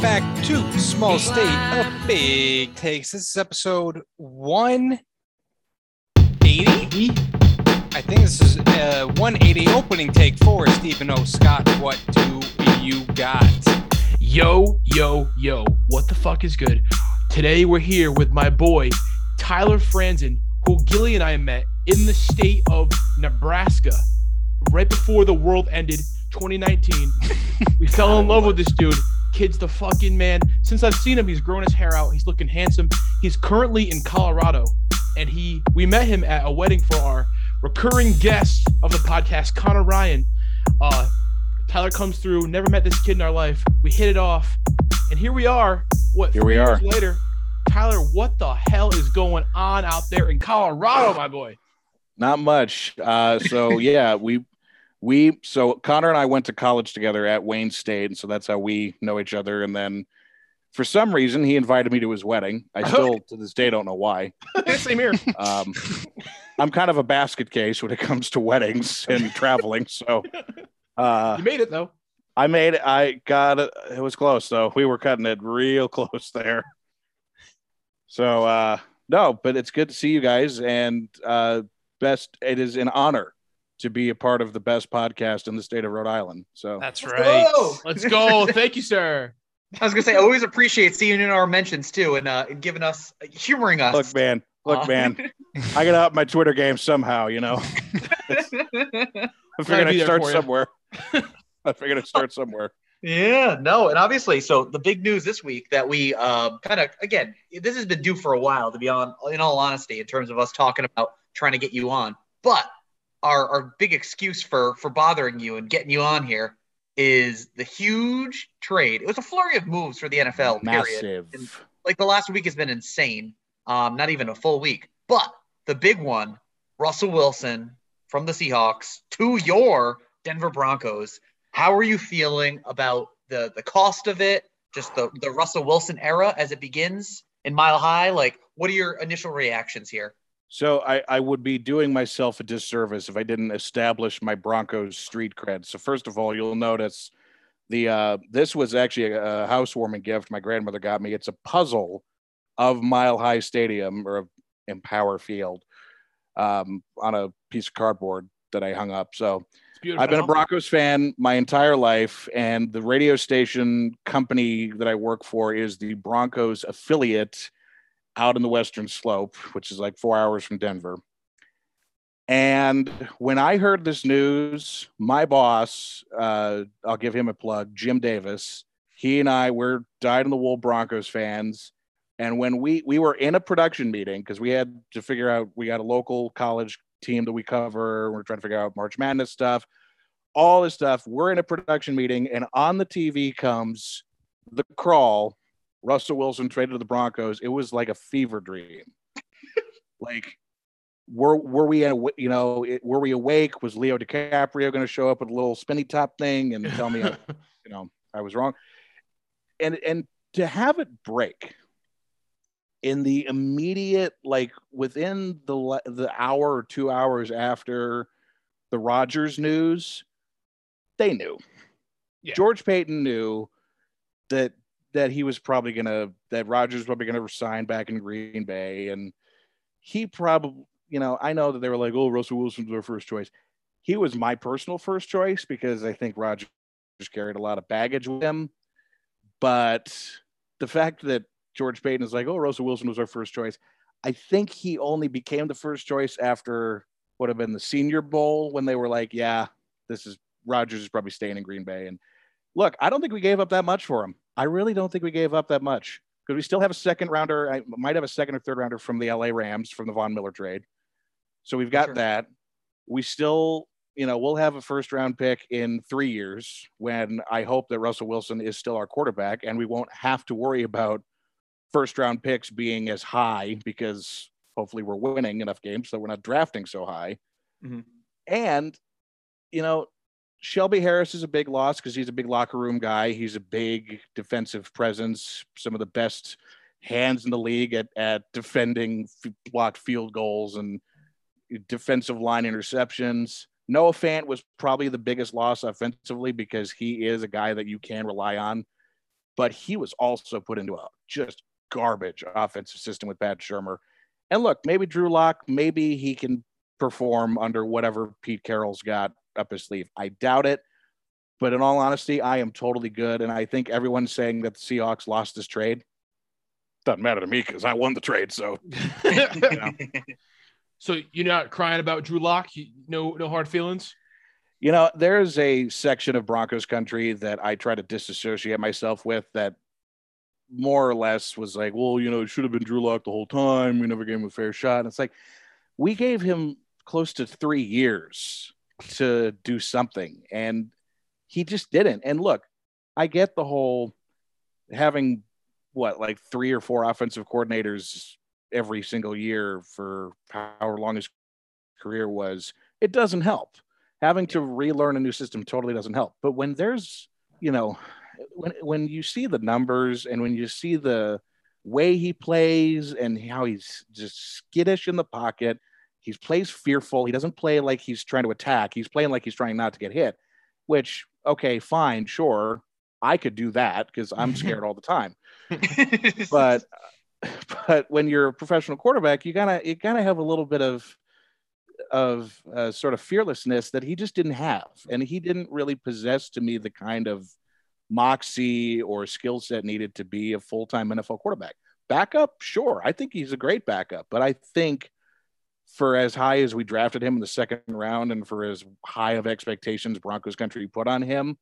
back to Small State of Big Takes. This is episode 180. I think this is uh, 180 opening take for Stephen O. Scott. What do you got? Yo, yo, yo, what the fuck is good? Today we're here with my boy, Tyler Franzen, who Gilly and I met in the state of Nebraska right before the world ended 2019. we fell in love with this dude. Kid's the fucking man. Since I've seen him, he's grown his hair out. He's looking handsome. He's currently in Colorado. And he we met him at a wedding for our recurring guest of the podcast, Connor Ryan. Uh, Tyler comes through. Never met this kid in our life. We hit it off, and here we are. What? Here we are. later. Tyler, what the hell is going on out there in Colorado, my boy? Not much. Uh, so yeah, we we so Connor and I went to college together at Wayne State, and so that's how we know each other. And then for some reason, he invited me to his wedding. I still to this day don't know why. Same here. Um, I'm kind of a basket case when it comes to weddings and traveling. So uh, You made it though. I made it. I got it. It was close though. We were cutting it real close there. So uh no, but it's good to see you guys and uh best it is an honor to be a part of the best podcast in the state of Rhode Island. So That's Let's right. go. Let's go. Thank you, sir. I was gonna say, I always appreciate seeing you in our mentions too, and uh, and giving us, humoring us. look man, look Uh, man, I got out my Twitter game somehow, you know. I be figured I'd start somewhere. I figured I'd start somewhere. yeah, no, and obviously, so the big news this week that we um, kind of again, this has been due for a while, to be on, in all honesty, in terms of us talking about trying to get you on, but our our big excuse for for bothering you and getting you on here is the huge trade. It was a flurry of moves for the NFL. Period. Massive. like the last week has been insane. Um, not even a full week, but the big one, Russell Wilson from the Seahawks to your Denver Broncos. How are you feeling about the the cost of it? Just the the Russell Wilson era as it begins in Mile High. Like, what are your initial reactions here? So I, I would be doing myself a disservice if I didn't establish my Broncos street cred. So first of all, you'll notice the uh, this was actually a, a housewarming gift my grandmother got me. It's a puzzle of Mile High Stadium or Empower Field um, on a piece of cardboard that I hung up. So I've been a Broncos fan my entire life, and the radio station company that I work for is the Broncos affiliate out in the Western Slope, which is like four hours from Denver. And when I heard this news, my boss, uh, I'll give him a plug, Jim Davis, he and I were dyed in the wool Broncos fans. And when we we were in a production meeting because we had to figure out we got a local college team that we cover. We're trying to figure out March Madness stuff, all this stuff. We're in a production meeting, and on the TV comes the crawl. Russell Wilson traded to the Broncos. It was like a fever dream. like, were were we you know it, were we awake? Was Leo DiCaprio going to show up with a little spinny top thing and tell me, I, you know, I was wrong? And and to have it break in the immediate like within the the hour or two hours after the Rodgers news, they knew. Yeah. George Paton knew that that he was probably gonna that Rodgers was probably gonna resign back in Green Bay, and he probably you know I know that they were like, oh Russell Wilson's their first choice. He was my personal first choice because I think Rodgers carried a lot of baggage with him, but the fact that George Paton is like, oh, Russell Wilson was our first choice. I think he only became the first choice after would have been the Senior Bowl when they were like, yeah, this is Rodgers is probably staying in Green Bay. And look, I don't think we gave up that much for him. I really don't think we gave up that much because we still have a second rounder. I might have a second or third rounder from the LA Rams from the Von Miller trade. So we've got Sure. that. We still, you know, we'll have a first round pick in three years when I hope that Russell Wilson is still our quarterback and we won't have to worry about first round picks being as high because hopefully we're winning enough games so we're not drafting so high. Mhm. And, you know, Shelby Harris is a big loss because he's a big locker room guy. He's a big defensive presence, some of the best hands in the league at at defending f- blocked field goals and defensive line interceptions. Noah Fant was probably the biggest loss offensively because he is a guy that you can rely on, but he was also put into a just garbage offensive system with Pat Shurmur. And look, maybe Drew Lock, maybe he can perform under whatever Pete Carroll's got up his sleeve. I doubt it. But in all honesty, I am totally good. And I think everyone's saying that the Seahawks lost this trade. Doesn't matter to me because I won the trade. So so you're not crying about Drew Lock? No, no hard feelings. You know, there's a section of Broncos country that I try to disassociate myself with that more or less was like, well, you know, it should have been Drew Lock the whole time. We never gave him a fair shot. And it's like, we gave him close to three years to do something, and he just didn't. And look, I get the whole having what, like three or four offensive coordinators every single year for however long his career was. It doesn't help having to relearn a new system totally doesn't help. But when there's, you know, when when you see the numbers and when you see the way he plays and how he's just skittish in the pocket, he plays fearful. He doesn't play like he's trying to attack. He's playing like he's trying not to get hit. Which, okay, fine, sure, I could do that because I'm scared all the time. But but when you're a professional quarterback, you gotta you gotta have a little bit of of uh, sort of fearlessness that he just didn't have, and he didn't really possess to me the kind of moxie or skill set needed to be a full time NFL quarterback. Backup, sure, I think he's a great backup, but I think for as high as we drafted him in the second round and for as high of expectations Broncos country put on him,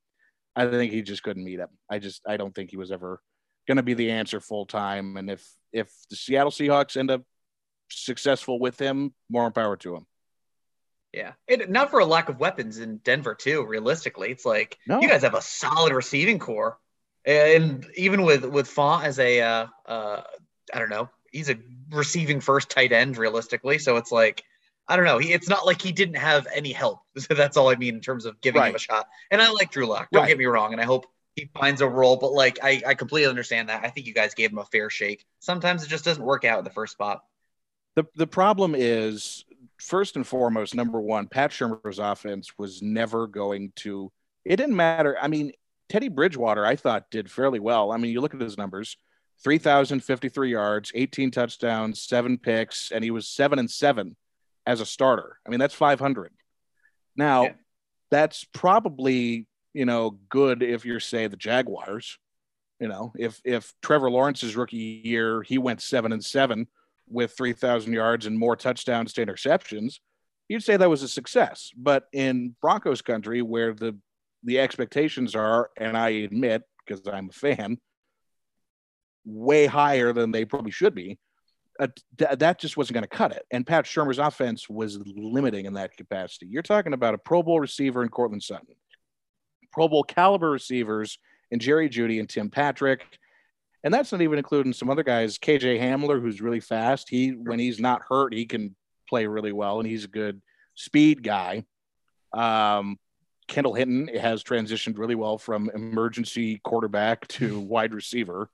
I think he just couldn't meet up. I just I don't think he was ever going to be the answer full time. And if if the Seattle Seahawks end up successful with him, more power to him. Yeah, and not for a lack of weapons in Denver too. Realistically, it's like No. you guys have a solid receiving core, and even with with Fant as a uh, uh, I don't know, he's a receiving first tight end realistically. So it's like I don't know. He, it's not like he didn't have any help. So that's all I mean in terms of giving him a shot. And I like Drew Lock. Don't Right. get me wrong. And I hope he finds a role. But like I, I completely understand that. I think you guys gave him a fair shake. Sometimes it just doesn't work out in the first spot. The the problem is first and foremost, number one, Pat Shurmur's offense was never going to. It didn't matter. I mean, Teddy Bridgewater, I thought did fairly well. I mean, you look at his numbers: three thousand fifty-three yards, eighteen touchdowns, seven picks, and he was seven and seven as a starter. I mean, that's five hundred. Now, Yeah. that's probably you know good if you're say the Jaguars. You know, if if Trevor Lawrence's rookie year he went seven and seven with 3,000 yards and more touchdowns to interceptions, you'd say that was a success. But in Broncos country, where the the expectations are, and I admit because I'm a fan, way higher than they probably should be, uh, th- that just wasn't going to cut it. And Pat Shurmur's offense was limiting in that capacity. You're talking about a Pro Bowl receiver in Courtland Sutton, Pro Bowl caliber receivers in Jerry Jeudy and Tim Patrick. And that's not even including some other guys, KJ Hamler, who's really fast. He, when he's not hurt, he can play really well, and he's a good speed guy. Um, Kendall Hinton has transitioned really well from emergency quarterback to wide receiver.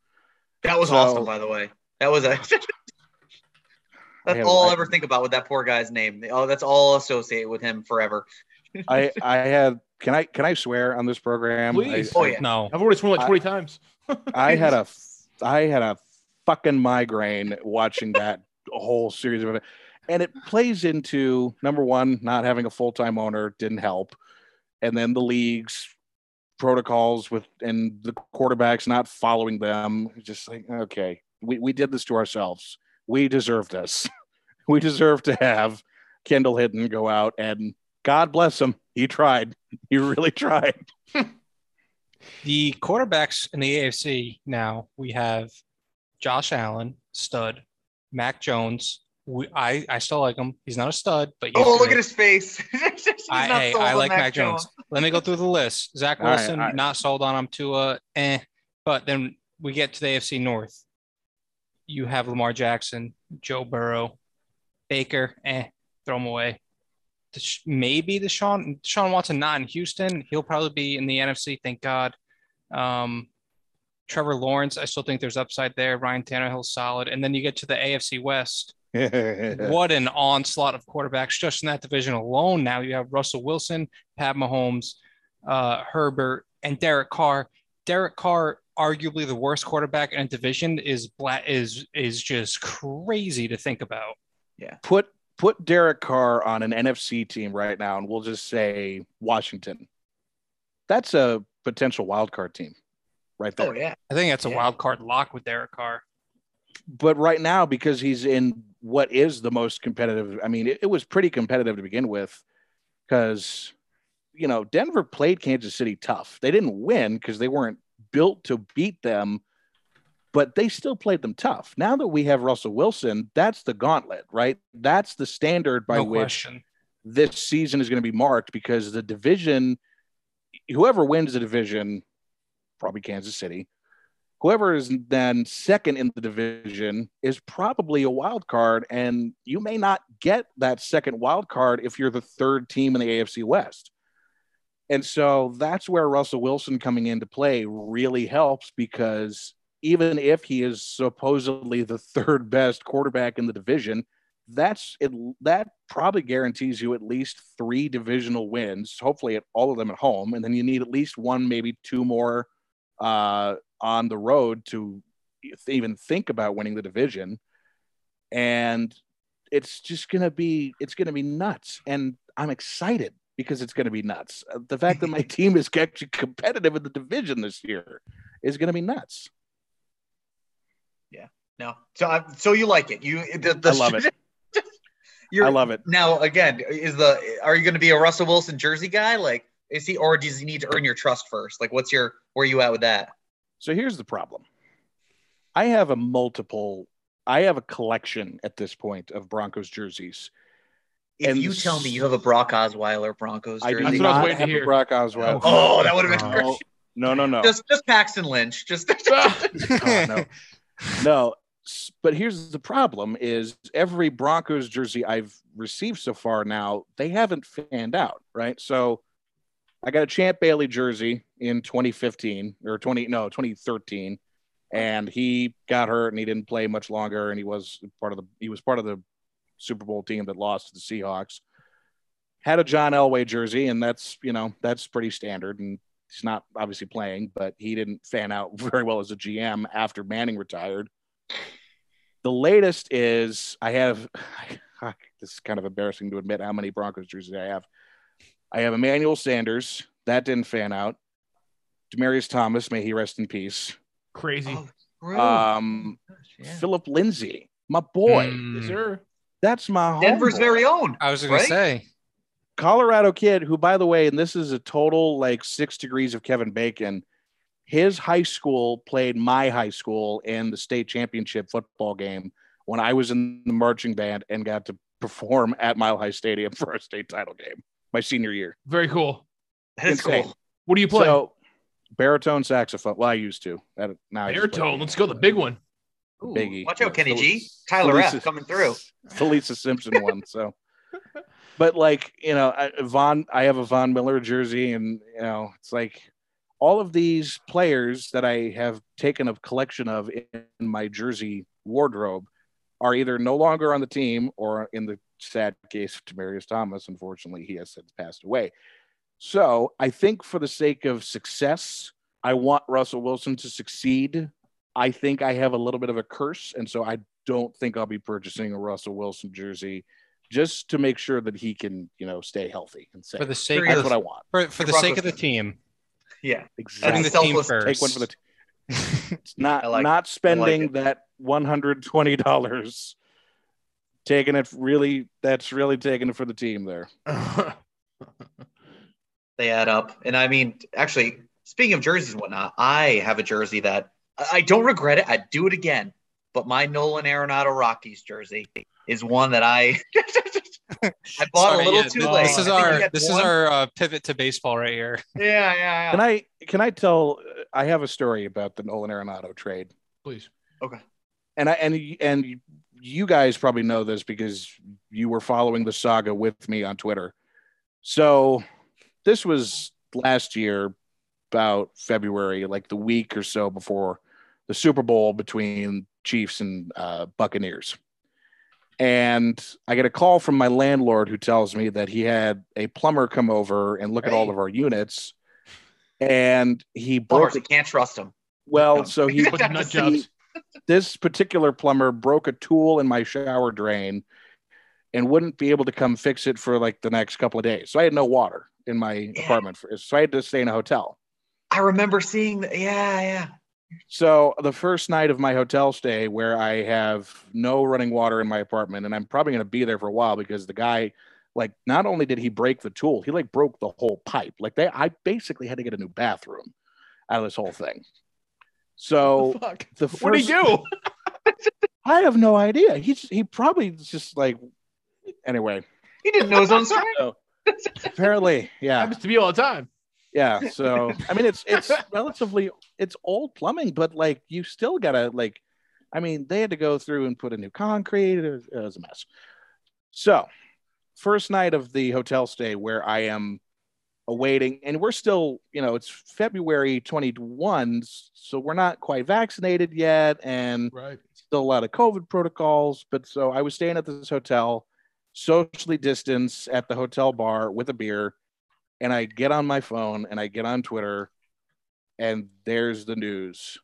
That was So- awesome, by the way. That was a. I that's have- all I'll I- ever think about with that poor guy's name. Oh, that's all associated with him forever. I, I had, can I, can I swear on this program? Please. I, Oh, yeah. No. I've already sworn like I- 20 times. I had a, I had a fucking migraine watching that whole series of it. And it plays into number one, not having a full time owner didn't help. And then the league's protocols with, and the quarterbacks not following them. Just like, okay, we, we did this to ourselves. We deserve this. we deserve to have Kendall Hinton go out and God bless him. He tried. He really tried. The quarterbacks in the AFC now we have Josh Allen, stud, Mac Jones. We, I I still like him. He's not a stud, but he's Oh, look good. at his face. I, hey, I like Mac Jones. Let me go through the list. Zach All right, Wilson, all right. not sold on him. To uh, eh. But then we get to the AFC North. You have Lamar Jackson, Joe Burrow, Baker. Eh, throw him away. Desha- Maybe Deshaun Deshaun Watson not in Houston. He'll probably be in the NFC. Thank God. Um, Trevor Lawrence, I still think there's upside there. Ryan Tannehill's solid. And then you get to the AFC West. What an onslaught of quarterbacks just in that division alone. Now you have Russell Wilson, Pat Mahomes, uh, Herbert, and Derek Carr. Derek Carr, arguably the worst quarterback in a division, is black is is just crazy to think about. Yeah. Put put Derek Carr on an NFC team right now, and we'll just say Washington. That's a potential wild card team, right there. Oh yeah. I think that's a Yeah. wild card lock with Derek Carr. But right now, because he's in what is the most competitive, I mean, it, it was pretty competitive to begin with, because you know Denver played Kansas City tough. They didn't win because they weren't built to beat them, but they still played them tough. Now that we have Russell Wilson, that's the gauntlet, right? That's the standard by no which question. this season is going to be marked because the division, whoever wins the division, probably Kansas City, whoever is then second in the division is probably a wild card. And you may not get that second wild card if you're the third team in the AFC West. And so that's where Russell Wilson coming into play really helps because even if he is supposedly the third best quarterback in the division, that's it that probably guarantees you at least three divisional wins hopefully at all of them at home and then you need at least one maybe two more uh, on the road to even think about winning the division and it's just gonna be it's gonna be nuts and i'm excited because it's gonna be nuts Uh, the fact that my team is actually competitive in the division this year is gonna be nuts Yeah. No. So I, so you like it? You the, the I love it. You're, i love it Now again, is the are you going to be a Russell Wilson jersey guy? Like, is he or does he need to earn your trust first? Like, what's your where are you at with that? So here's the problem. I have a multiple, I have a collection at this point of Broncos jerseys. If And you tell me you have a Brock Osweiler Broncos I do jersey, That's what I was not waiting to have hear. a Brock Osweiler. oh, that would have been no, great. no, no, no. Just just Paxton Lynch. Just Oh, no. no. But here's the problem is every Broncos jersey I've received so far now, they haven't fanned out, right? So I got a Champ Bailey jersey in 2015 or 20 no, 2013 and he got hurt and he didn't play much longer and he was part of the he was part of the Super Bowl team that lost to the Seahawks. Had a John Elway jersey and that's, you know, that's pretty standard and he's not obviously playing, but he didn't fan out very well as a GM after Manning retired. The latest is I have this is kind of embarrassing to admit how many Broncos jerseys I have. I have Emmanuel Sanders. That didn't fan out. Demaryius Thomas, may he rest in peace. Crazy. Oh. Um, Gosh, yeah. Philip Lindsay, my boy. Mm, Yes, sir. That's my Denver's homeboy. very own. I was going Right? to say, Colorado kid who, by the way, and this is a total like six degrees of Kevin Bacon. His high school played my high school in the state championship football game when I was in the marching band and got to perform at Mile High Stadium for our state title game my senior year. Very cool. That is Insane. cool. What do you play? So, baritone saxophone. Well, I used to. I don't- now I just Baritone. Let's go. The big one. Ooh, Biggie. Watch out, Kenny Fel- G. Tyler Felisa- F. coming through. Felisa Simpson one. So, but like you know, I, Von, I have a Von Miller jersey, and you know, it's like all of these players that I have taken a collection of in my jersey wardrobe are either no longer on the team or in the sad case of Demaryius Thomas, unfortunately, he has since passed away. So I think for the sake of success, I want Russell Wilson to succeed. I think I have a little bit of a curse, and so I don't think I'll be purchasing a Russell Wilson jersey just to make sure that he can, you know, stay healthy and safe. for the sake That's of what I want. for, for the sake of the team, Yeah. putting Exactly. the team first. Take one for the. T- it's not like not spending it. that one hundred twenty dollars. Taking it really. That's really taking it for the team there. they add up. And I mean, actually, speaking of jerseys and whatnot, I have a jersey that I I don't regret it. I'd do it again. But my Nolan Arenado Rockies jersey is one that I I bought Sorry, a little yeah, too th- late. This is I think we our had this is our uh, pivot to baseball right here. yeah, yeah, yeah. Can I can I tell? I have a story about the Nolan Arenado trade. Please. Okay and I and and you guys probably know this because you were following the saga with me on Twitter. So this was last year, about February, like the week or so before the Super Bowl between Chiefs and uh, Buccaneers. And I get a call from my landlord who tells me that he had a plumber come over and look at all of our units. And he Plumbers, broke you can't trust him. well, so he Put nut he- jobs. This particular plumber broke a tool in my shower drain and wouldn't be able to come fix it for like the next couple of days. So I had no water in my Yeah. apartment, for, so I had to stay in a hotel. I remember seeing that. Yeah, yeah. So the first night of my hotel stay, where I have no running water in my apartment, and I'm probably going to be there for a while because the guy, like, not only did he break the tool, he like broke the whole pipe. Like they, I basically had to get a new bathroom out of this whole thing. So Fuck. the What do first, you do? I have no idea. He's he probably just like anyway. He didn't know his own strength. So apparently, yeah, Happens to me all the time. yeah. So I mean, it's it's relatively it's old plumbing, but like you still gotta like, I mean, they had to go through and put a new concrete. It was, it was a mess. So first night of the hotel stay where I am awaiting, and we're still, you know, it's February 21, so we're not quite vaccinated yet, and Right. still a lot of COVID protocols. But so I was staying at this hotel, socially distanced at the hotel bar with a beer, and I get on my phone and I get on Twitter, and there's the news: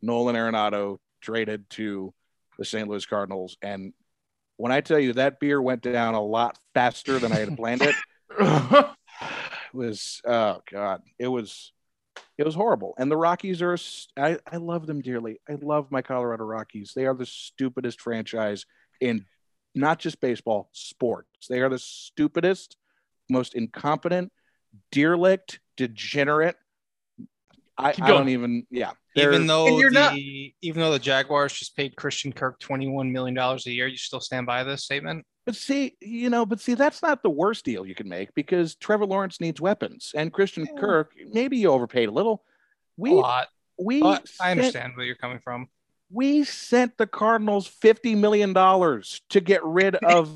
Nolan Arenado traded to the St. Louis Cardinals. And when I tell you that beer went down a lot faster than I had planned it was oh god, it was it was horrible. And the Rockies are I, I love them dearly. I love my Colorado Rockies. They are the stupidest franchise in not just baseball, sports. They are the stupidest, most incompetent, derelict, degenerate. I, I don't even yeah. Even though you're the not- even though the Jaguars just paid Christian Kirk twenty one million dollars a year, you still stand by this statement? But see, you know, but see, that's not the worst deal you can make because Trevor Lawrence needs weapons, and Christian Yeah. Kirk maybe you overpaid a little. a We lot, we but I sent- understand where you're coming from. we sent the Cardinals fifty million dollars to get rid of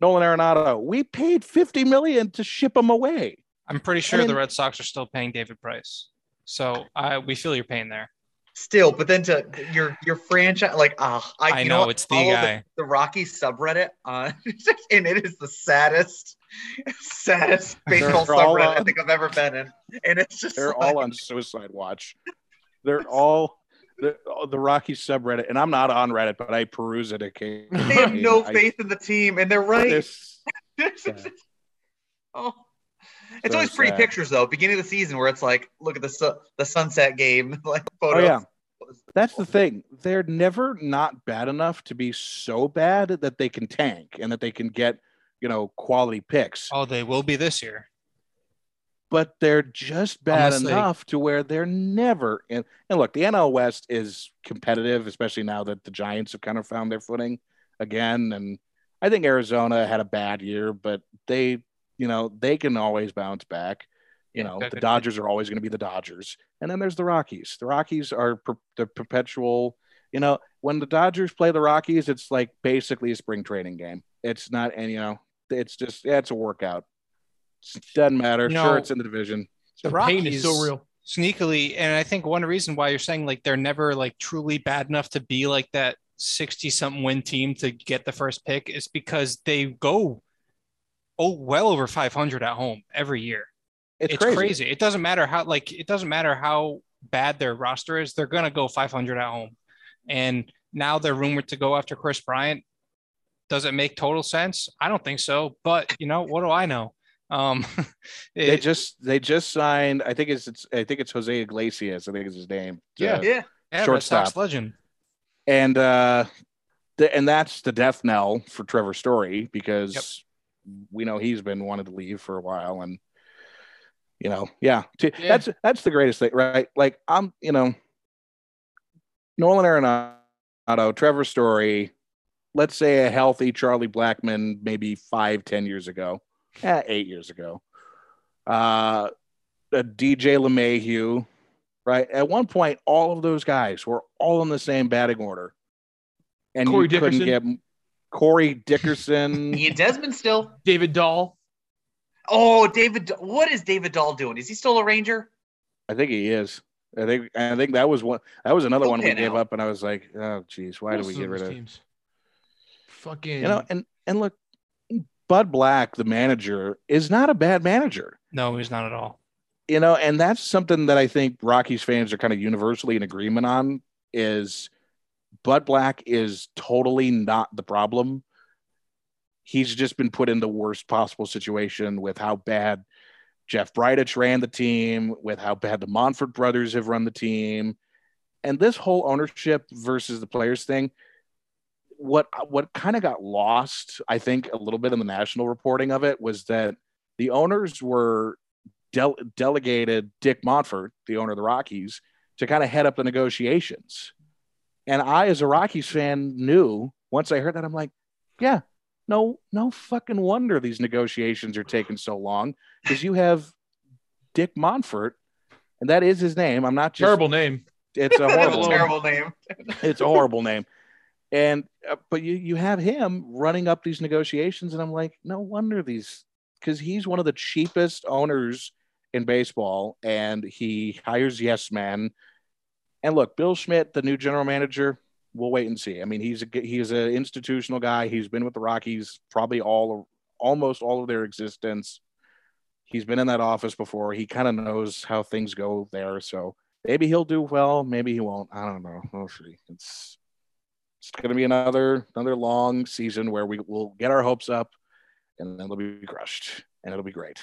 Nolan Arenado. We paid fifty million to ship him away. I'm pretty sure then- the Red Sox are still paying David Price, so I we feel your pain there. Still, but then to your your franchise, like, ah, I, I you know, it's the guy. The, Rocky subreddit, uh, and it is the saddest, saddest baseball They're all subreddit I think I've ever been in, and it's just They're like, all on suicide watch. They're all the, the Rocky subreddit, and I'm not on Reddit, but I peruse it occasionally. they have no I- faith in the team, and they're right. This- oh. It's So always pretty sad. pictures though. Beginning of the season where it's like, look at the su- the sunset game, like Oh yeah, that's the thing. They're never not bad enough to be so bad that they can tank and that they can get, you know, quality picks. Oh, they will be this year. But they're just bad Unless they- enough to where they're never in. And look, the NL West is competitive, especially now that the Giants have kind of found their footing again. And I think Arizona had a bad year, but they, you know, they can always bounce back. You know, the Dodgers are always going to be the Dodgers. And then there's the Rockies. The Rockies are per- the perpetual, you know, when the Dodgers play the Rockies, it's like basically a spring training game. It's not, and you know, it's just, yeah, it's a workout. It doesn't matter. You sure, know, it's in the division. The the pain is so real. sneakily and i think one reason why you're saying like they're never like truly bad enough to be like that 60 something win team to get the first pick is because they go oh well over 500 at home every year It's, it's, crazy. crazy. it doesn't matter how like it doesn't matter how bad their roster is they're gonna go 500 at home and now they're rumored to go after kris bryant does it make total sense i don't think so but you know what do i know um They just they just signed. I think it's, it's I think it's Jose Iglesias. I think is his name. Yeah. Yeah. yeah, shortstop. Sox legend and uh, the, and that's the death knell for Trevor Story because we know he's been wanted to leave for a while, and you know, yeah, Yeah. that's that's the greatest thing, right? Like I'm, you know, Nolan Arenado, Trevor Story. Let's say a healthy Charlie Blackmon, maybe five, ten years ago, eh, eight years ago. Uh, a DJ LeMahieu, right? At one point, all of those guys were all in the same batting order, and Corey you couldn't get Corey Dickerson. Ian Desmond still. David Dahl. Oh, David. What is David Dahl doing? Is he still a Ranger? I think he is. I think I think that was one. That was another He'll one we gave out. up, and I was like, oh, geez, why Who did we get rid of? teams? Fucking. You know, and and look, Bud Black, the manager, is not a bad manager. No, he's not at all. You know, and that's something that I think Rockies fans are kind of universally in agreement on. Is Bud Black is totally not the problem. He's just been put in the worst possible situation with how bad Jeff Bridich ran the team, with how bad the Monfort brothers have run the team, and this whole ownership versus the players thing. What what kind of got lost, I think, a little bit in the national reporting of it was that the owners were del- delegated Dick Monfort, the owner of the Rockies, to kind of head up the negotiations. And I, as a Rockies fan, knew once I heard that, I'm like, yeah, no, no fucking wonder these negotiations are taking so long because you have Dick Monfort, and that is his name. I'm not just terrible name. It's a That's horrible, a name. terrible name. It's a horrible name. And uh, but you you have him running up these negotiations, and I'm like, no wonder these because he's one of the cheapest owners in baseball, and he hires yes men. And look, Bill Schmidt, the new general manager, we'll wait and see. I mean, he's a he's an institutional guy. He's been with the Rockies probably all almost all of their existence. He's been in that office before. He kind of knows how things go there. So maybe he'll do well. Maybe he won't. I don't know. We'll see. It's it's going to be another another long season where we will get our hopes up, and then they'll be crushed, and it'll be great.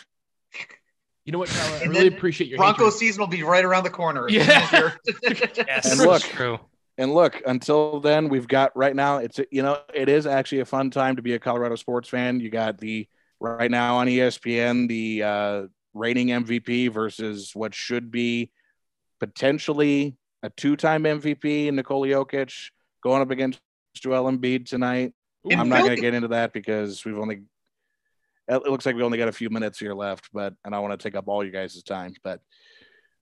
You know what, Tyler? I really appreciate your Broncos hatred. season will be right around the corner. Yeah. Yes, And look- true. And look, until then, we've got right now. It's you know it is actually a fun time to be a Colorado sports fan. You got the right now on ESPN the uh, reigning MVP versus what should be potentially a two-time MVP, Nikola Jokic, going up against Joel Embiid tonight. And I'm not going to get into that because we've only. It looks like we only got a few minutes here left, but and I want to take up all you guys' time, but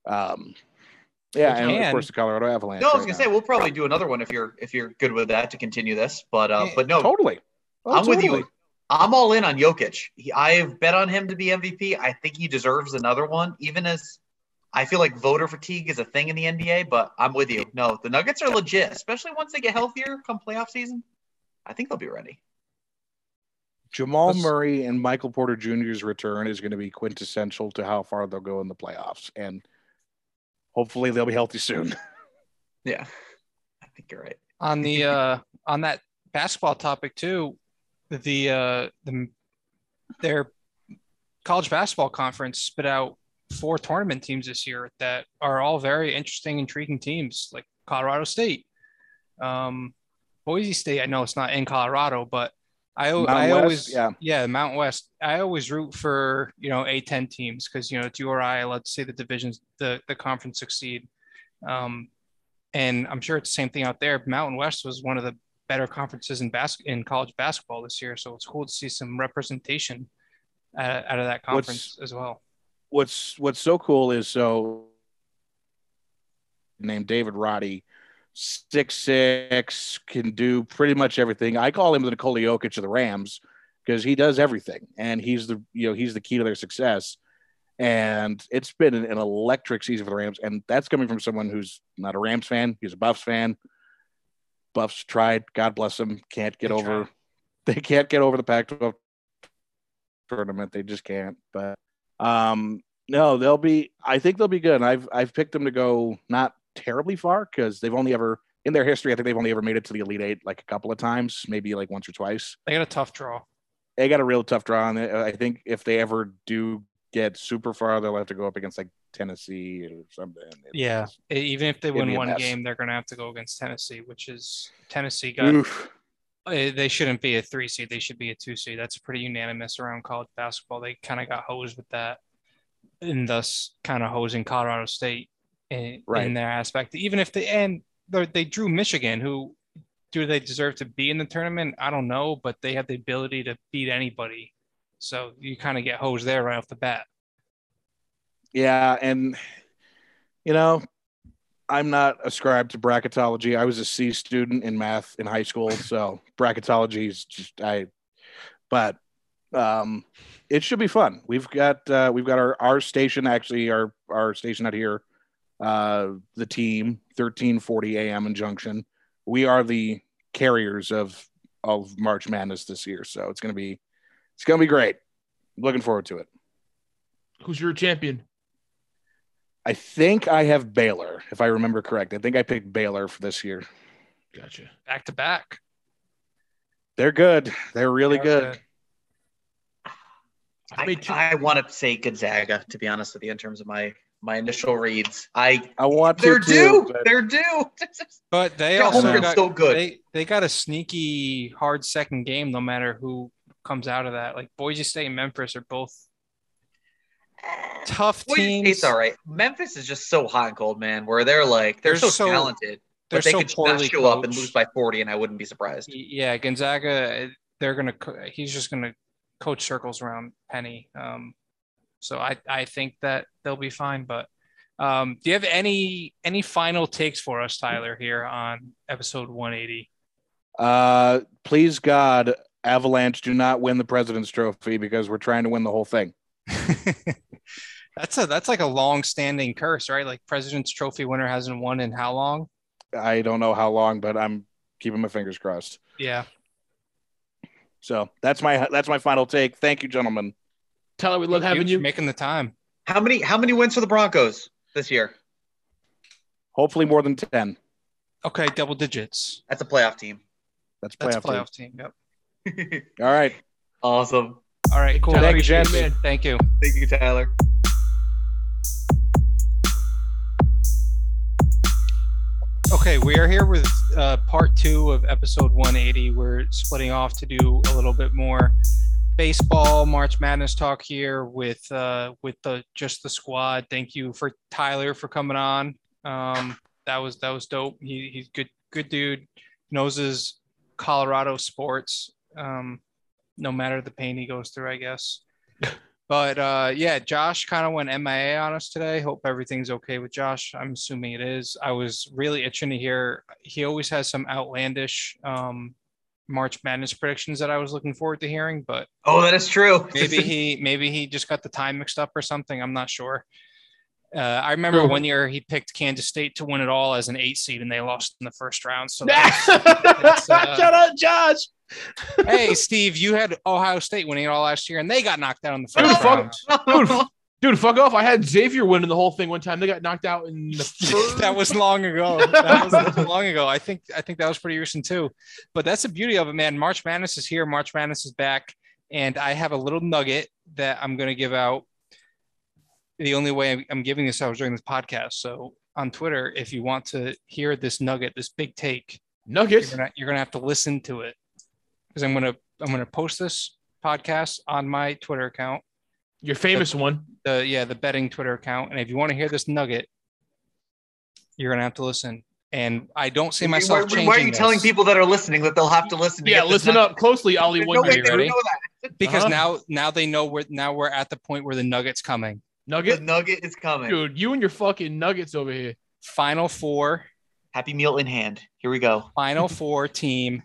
um, yeah, and of course the Colorado Avalanche. No, I was right gonna now. say we'll probably do another one if you're if you're good with that to continue this. But uh, Yeah, but no, totally. Oh, I'm with you. I'm all in on Jokic. He, I've bet on him to be MVP. I think he deserves another one, even as I feel like voter fatigue is a thing in the NBA. But I'm with you. No, the Nuggets are legit, especially once they get healthier come playoff season. I think they'll be ready. Jamal Let's- Murray and Michael Porter Jr.'s return is going to be quintessential to how far they'll go in the playoffs, and hopefully they'll be healthy soon. Yeah, I think you're right. on the uh on that basketball topic too the uh the their college basketball conference spit out four tournament teams this year that are all very interesting intriguing teams like colorado state um boise state i know it's not in colorado but i, I West, always yeah. yeah mountain west i always root for you know a10 teams because you know it's uri i love to see the divisions the the conference succeed um and I'm sure it's the same thing out there. Mountain West was one of the better conferences in bas- in college basketball this year, so it's cool to see some representation uh, out of that What's- conference as well. what's what's so cool is so named David Roddy, six six, can do pretty much everything. I call him the Nikola Jokic of the Rams because he does everything, and he's the you know he's the key to their success. And it's been an, an electric season for the Rams, and that's coming from someone who's not a Rams fan; he's a Buffs fan. Buffs tried, God bless them, can't get They over. tried. They can't get over the Pac-12 tournament. They just can't. But um, no, they'll be. I think they'll be good. And I've I've picked them to go not terribly far because they've only ever in their history. I think they've only ever made it to the Elite Eight like a couple of times, maybe like once or twice. They got a tough draw. They got a real tough draw it. I think if they ever do get super far, they'll have to go up against like Tennessee or something. Yeah, even if they win one game, they're going to have to go against Tennessee, which is Tennessee got. Oof. eh, They shouldn't be a three seed; they should be a two seed. That's pretty unanimous around college basketball. They kind of got hosed with that, and thus kind of hosing Colorado State in, Right. in their aspect. Even if they and they they drew Michigan, who do they deserve to be in the tournament? I don't know, but they have the ability to beat anybody. So you kind of get hosed there right off the bat. Yeah, and you know, I'm not ascribed to bracketology. I was a C student in math in high school, so bracketology is just I. But um, it should be fun. We've got uh, we've got our our station actually our our station out here uh, the team, 1340 AM in Junction. We are the carriers of of March Madness this year, so it's gonna be it's gonna be great. Looking forward to it. Who's your champion? I think I have Baylor, if I remember correct. I think I picked Baylor for this year. Gotcha. Back to back. They're good. They're really They're good. I I, I want to say Gonzaga, to be honest with you, in terms of my my initial reads. I I want to they're too, due. but They're due. But they Yeah, also Holmgren's got, so good. They they got a sneaky hard second game, no matter who comes out of that. Like Boise State and Memphis are both tough Boise teams. State's all right. Memphis is just so hot and cold, man. Where they're like they're, They're so, so- talented, They're but they so could not poorly show up and lose by forty, and I wouldn't be surprised. Yeah, Gonzaga. They're gonna. He's just gonna coach circles around Penny. Um, so I I think that they'll be fine. But um, do you have any any final takes for us, Tyler, here on episode 180? uh, please God, Avalanche do not win the President's Trophy because we're trying to win the whole thing. that's a that's like a long standing curse, right? Like President's Trophy winner hasn't won in how long? I don't know how long, but I'm keeping my fingers crossed. Yeah. So that's my that's my final take. Thank you, gentlemen. Tyler, we love having Thank you. for making the time. How many how many wins for the Broncos this year? Hopefully more than ten. Okay, double digits. That's a playoff team. That's That's playoff. Team. That's a playoff team. Yep. All right. awesome. All right, cool. Tyler, Thank you, appreciate man. Thank you. Thank you, Tyler. Okay, we are here with uh, part two of episode 180. We're splitting off to do a little bit more baseball, March Madness talk here with uh, with the just the squad. Thank you for Tyler for coming on. Um, that was that was dope. He, he's good good dude. Knows his Colorado sports. Um, no matter the pain he goes through, I guess. But uh, yeah, Josh kind of went MIA on us today. Hope everything's okay with Josh. I'm assuming it is. I was really itching to hear. He always has some outlandish um, March Madness predictions that I was looking forward to hearing, but Oh, that is true. maybe he maybe he just got the time mixed up or something. I'm not sure. Uh, I remember True. one year he picked Kansas State to win it all as an eight seed, and they lost in the first round. So, that's, uh, Shut up, Josh. hey, Steve, you had Ohio State winning it all last year, and they got knocked out in the Dude, first fuck- round. Dude, Dude, fuck off. I had Xavier winning the whole thing one time. They got knocked out in the first. that was long ago. That was, that was long ago. I think I think that was pretty recent too. But that's the beauty of it, man. March Madness is here. March Madness is back, and I have a little nugget that I'm going to give out. The only way I'm- giving this out is during this podcast. So on Twitter, if you want to hear this nugget, this big take, you're gonna you're gonna have to listen to it because I'm gonna I'm gonna post this podcast on my Twitter account Your famous one. the yeah the betting Twitter account, and if you want to hear this nugget, you're gonna have to listen. And I don't see myself why, changing. why are you telling people that are listening that they'll have to listen? To Yeah, listen nugget? up closely, Ollie. There's One no way you ready? know that. because Uh-huh. now now they know we're now we're at the point where the nugget's coming. The Nugget, nugget is coming. dude. You and your fucking nuggets over here. Final four, Happy meal in hand. Here we go. final four team,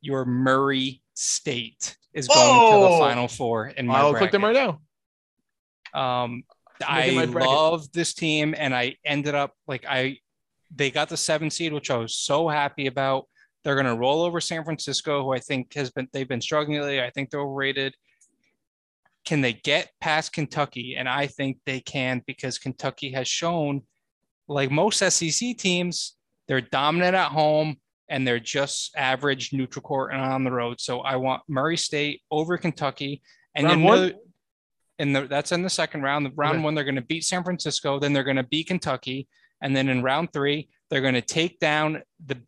your Murray State is going to the final four in my I'll click them right now. Um, Look I love this team, and I ended up like I, they got the seven seed, which I was so happy about. They're going to roll over San Francisco, who I think has been they've been struggling lately. I think they're overrated. Can they get past Kentucky? And I think they can because Kentucky has shown, like most SEC teams, they're dominant at home and they're just average neutral court and on the road. So I want Murray State over Kentucky. And Round then one? the- the that's in the second round. The round Okay. one, they're going to beat San Francisco, then they're going to beat Kentucky, and then in round three, they're going to take down the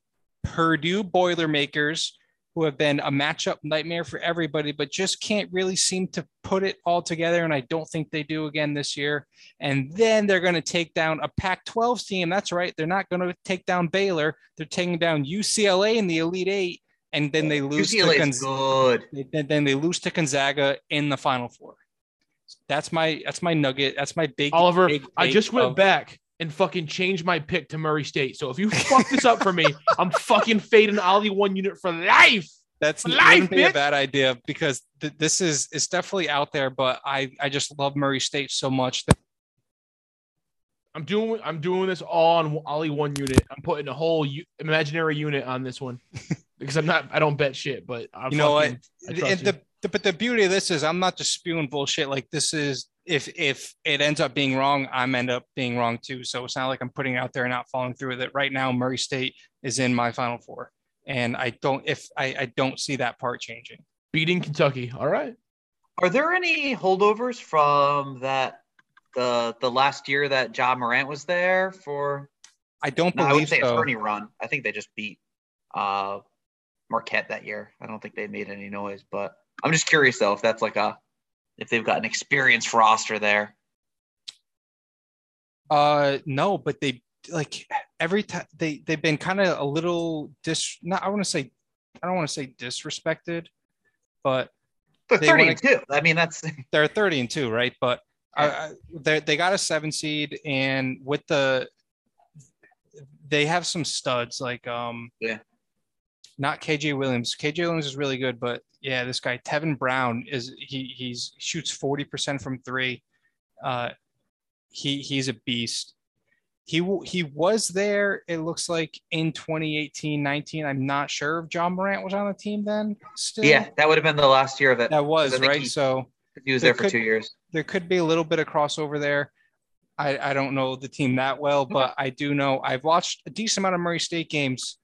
Purdue Boilermakers, who have been a matchup nightmare for everybody, but just can't really seem to put it all together. And I don't think they do again this year. And then they're going to take down a Pac-12 team. That's right. They're not going to take down Baylor. They're taking down UCLA in the Elite Eight, and then they lose to UCLA Gonz- is good. they- then, then they lose to Gonzaga in the Final Four. That's my that's my nugget. That's my big Oliver, big I take just went of- back and fucking changed my pick to Murray State. So if you fuck this up for me, I'm fucking fading Ollie one unit for life. That's Life, wouldn't be a bad idea because th- this is it's definitely out there. But I I just love Murray State so much that I'm doing I'm doing this all on Ollie one unit. I'm putting a whole u- imaginary unit on this one because I'm not I don't bet shit, but I'm You know what? fucking- I trust And you. the, the but the beauty of this is I'm not just spewing bullshit. Like this is if if it ends up being wrong, I'm end up being wrong too. So it's not like I'm putting it out there and not following through with it. Right now, Murray State is in my final four. And I don't if I, I don't see that part changing. beating Kentucky. All right. Are there any holdovers from that the the last year that Ja Morant was there for? I don't No, I wouldn't say a so. tourney run. I think they just beat uh Marquette that year. I don't think they made any noise, but I'm just curious though if that's like a if they've got an experienced roster there. Uh, no, but they like every time they they've been kind of a little dis. Not I want to say I don't want to say disrespected, but They're They 30 wanna- and two. I mean, that's they're 30 and two, right? But I, I, they they got a seven seed, and with the they have some studs like um Yeah. Not KJ Williams. KJ Williams is really good, but yeah, this guy Tevin Brown is he he's shoots 40% from three. Uh, he he's a beast. He he was there. It looks like in 2018, 19. I'm not sure if Ja Morant was on the team then. Still, yeah, that would have been the last year of it. that was right. he- so He was there there for could- two years. there could be a little bit of crossover there. I, I don't know the team that well, but I do know I've watched a decent amount of Murray State games.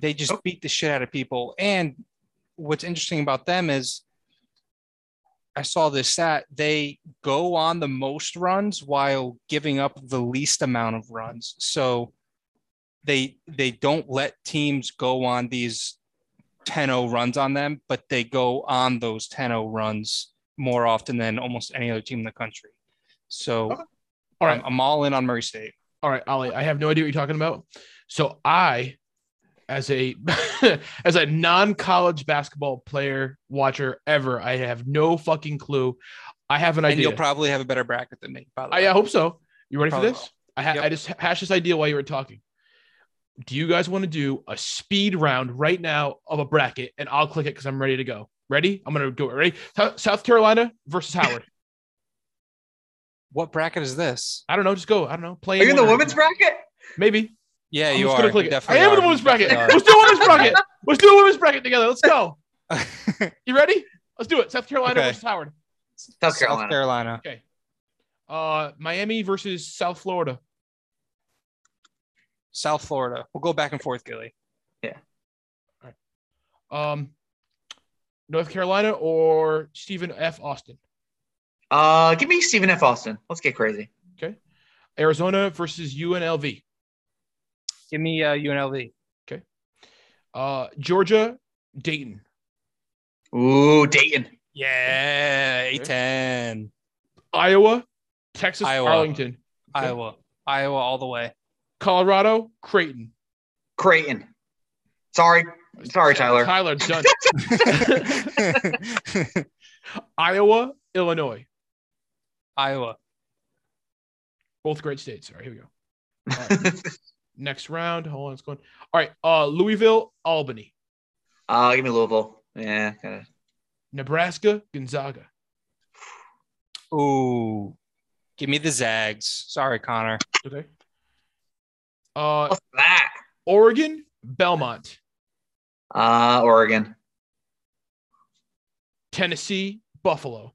They just Oh. beat the shit out of people. And what's interesting about them is I saw this stat. They go on the most runs while giving up the least amount of runs. So they they don't let teams go on these 10-0 runs on them, but they go on those 10-0 runs more often than almost any other team in the country. So Okay. All right. I'm, I'm all in on Murray State. All right, Ollie, I have no idea what you're talking about. So I, as a as a non-college basketball player watcher ever, I have no fucking clue. I have an And idea. you'll probably have a better bracket than me, by the I, way. I hope so. You ready Probably for this? I, ha- Yep. I just hashed this idea while you were talking. Do you guys want to do a speed round right now of a bracket? And I'll click it because I'm ready to go. Ready? I'm gonna do it. Ready? South Carolina versus Howard. What bracket is this? I don't know. Just go. I don't know. Play. Are you in the women's bracket? Maybe. Yeah, I'm you are. gonna click it. I definitely am in the women's bracket. Let's do a women's bracket. Let's do a women's bracket together. Let's go. You ready? Let's do it. South Carolina Okay. versus Howard. South Carolina. South Carolina. Uh, Miami versus South Florida. South Florida. We'll go back and forth, Gilly. Yeah. All right. Um, North Carolina or Stephen F. Austin. Uh, give me Stephen F. Austin. Let's get crazy. Okay. Arizona versus UNLV. Give me uh, UNLV. Okay. Uh, Georgia, Dayton. Ooh, Dayton. Yeah, A10. Iowa, Texas, Iowa. Arlington. Iowa. Iowa all the way. Colorado, Creighton. Creighton. Sorry. Sorry, Tyler. Tyler, done. Iowa, Illinois. Iowa. Both great states. All right, here we go. All right. Next round. Hold on, it's going. All right. Uh, Louisville, Albany. uh, give me Louisville. Yeah, kind of. Nebraska, Gonzaga. Ooh. Give me the Zags. Sorry, Connor. Okay. Uh, What's that? Oregon, Belmont. Uh, Oregon. Tennessee, Buffalo.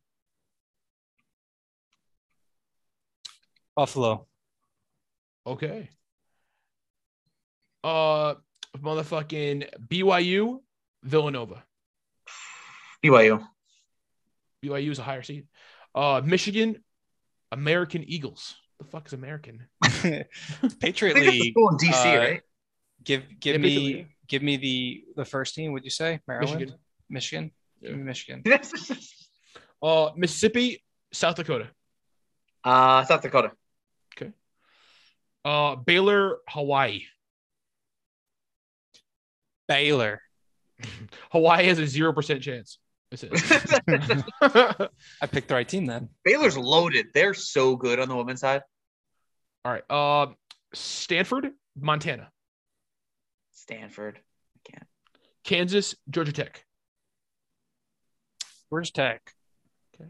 Buffalo. Okay. Uh, motherfucking BYU, Villanova. BYU. BYU is a higher seed. Uh, Michigan, American Eagles. The fuck is American? Patriot I think it's a League. school in DC, uh, right? Give give Yeah, me League. give me the the first team. Would you say Maryland? Michigan. Michigan. Yeah. Give me Michigan. Uh, Mississippi, South Dakota. uh, South Dakota. Okay. Uh, Baylor, Hawaii. Baylor. Hawaii has a zero percent chance. I picked the right team then. Baylor's loaded. They're so good on the women's side. All right. Uh, Stanford, Montana. Stanford. I can't. Kansas, Georgia Tech. Georgia Tech. Okay.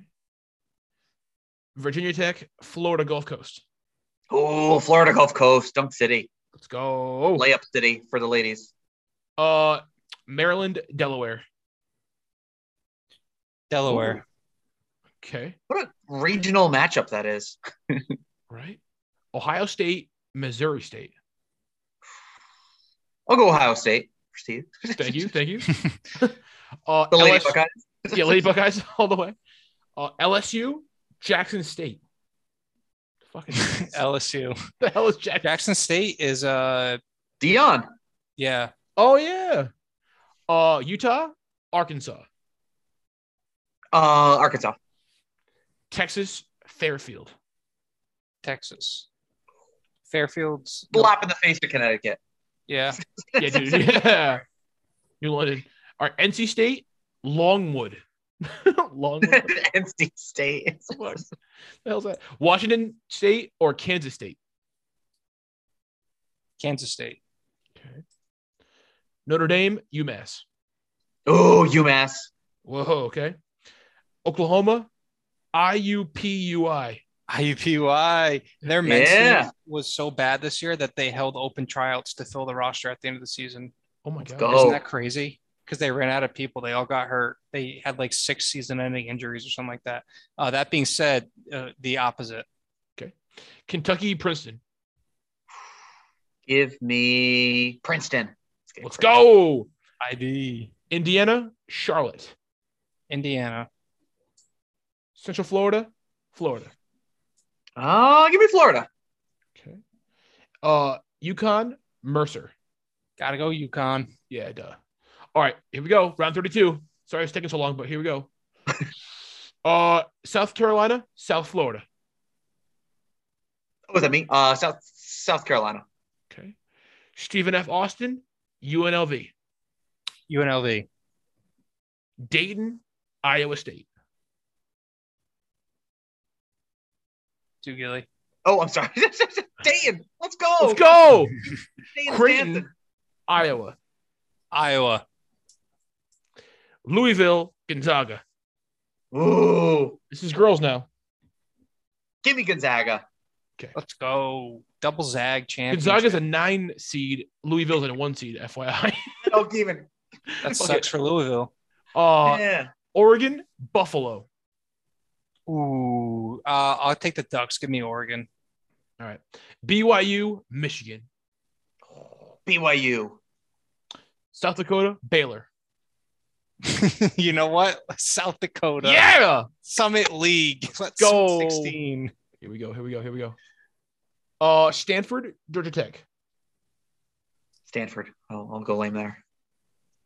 Virginia Tech, Florida Gulf Coast. Oh, Florida Gulf Coast, Dunk City, Let's go. layup city for the ladies. Uh, Maryland, Delaware. Delaware. Okay. What a regional matchup that is. Right. Ohio State, Missouri State. I'll go Ohio State Steve. Thank you. Thank you. uh, The Lady LS Buckeyes. yeah, Lady Buckeyes all the way. Uh, LSU, Jackson State. Fucking LSU. the hell is Jackson? Jackson State is uh Deion. yeah. Oh yeah. Uh, Utah, Arkansas, Uh, Arkansas. Texas, Fairfield. Texas. Fairfield's Slap in the face to Connecticut. yeah. Yeah, dude. Yeah. New London. All right, NC State, Longwood. Longwood. NC State. What the hell's that? Washington State or Kansas State? Kansas State. Okay. Notre Dame, UMass. Oh, UMass. Whoa, okay. Oklahoma, IUPUI. IUPUI. Their men's Yeah. team was so bad this year that they held open tryouts to fill the roster at the end of the season. Oh my Let's god. go. Isn't that crazy? Because they ran out of people. They all got hurt. They had like six season-ending injuries or something like that. Uh, that being said, uh, the opposite. Okay, Kentucky, Princeton. Give me Princeton. Get Let's Princeton. go. IB. Indiana, Charlotte. Indiana. Central Florida, Florida. Uh, give me Florida. Okay. Uh, UConn, Mercer. Gotta go UConn. Yeah, duh. All right, here we go. Round 32. Sorry it's taking so long, but here we go. uh, South Carolina, South Florida. What was that me? Uh, South South Carolina. Okay. Stephen F. Austin, UNLV. UNLV. Dayton, Iowa State. Do Gilly. Oh, I'm sorry. Dayton. Let's go. Let's go. Dayton Creighton, Stanton. Iowa. Iowa. Louisville, Gonzaga. Ooh. This is girls now. Give me Gonzaga. Okay. Let's go. Double Zag champion. Gonzaga's a nine seed. Louisville's a one seed. FYI. I don't even. That Okay. sucks for Louisville. Uh, yeah. Oregon, Buffalo. Ooh. Uh, I'll take the Ducks. Give me Oregon. All right. BYU, Michigan. BYU. South Dakota, Baylor. you know what? South Dakota. Yeah. Summit League. Let's go. 16. Here we go. Here we go. Here we go. Uh, Stanford, Georgia Tech. Stanford. I'll, I'll go lame there.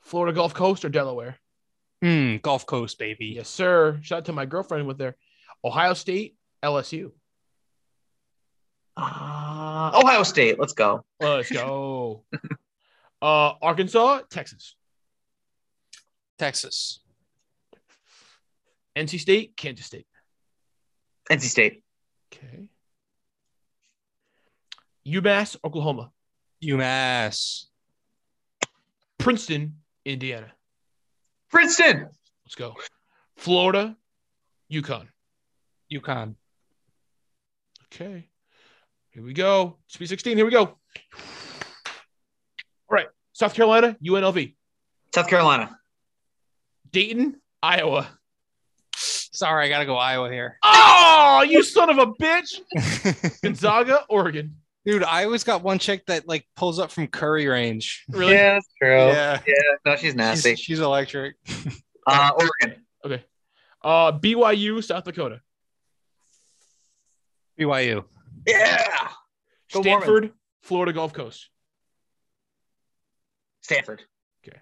Florida Gulf Coast or Delaware. Hmm. Gulf Coast, baby. Yes, sir. Shout out to my girlfriend with there. Ohio State, LSU. Uh, Ohio State. Let's go. Let's go. uh, Arkansas, Texas. Texas. NC State, Kansas State. NC State. Okay. UMass, Oklahoma. UMass. Princeton, Indiana. Princeton. Let's go. Florida, Yukon. UConn. Okay. Here we go. Speed 16. Here we go. All right. South Carolina, UNLV. South Carolina. Dayton, Iowa. Sorry, I gotta go Iowa here. Oh, you son of a bitch. Gonzaga, Oregon. Dude, I always got one chick that like pulls up from Curry range. Really? Yeah, that's true. Yeah. Yeah. No, she's nasty. She's, she's electric. Uh, Oregon. Okay. Uh, BYU, South Dakota. BYU. Yeah. Go Stanford, Florida Gulf Coast. Stanford. Okay.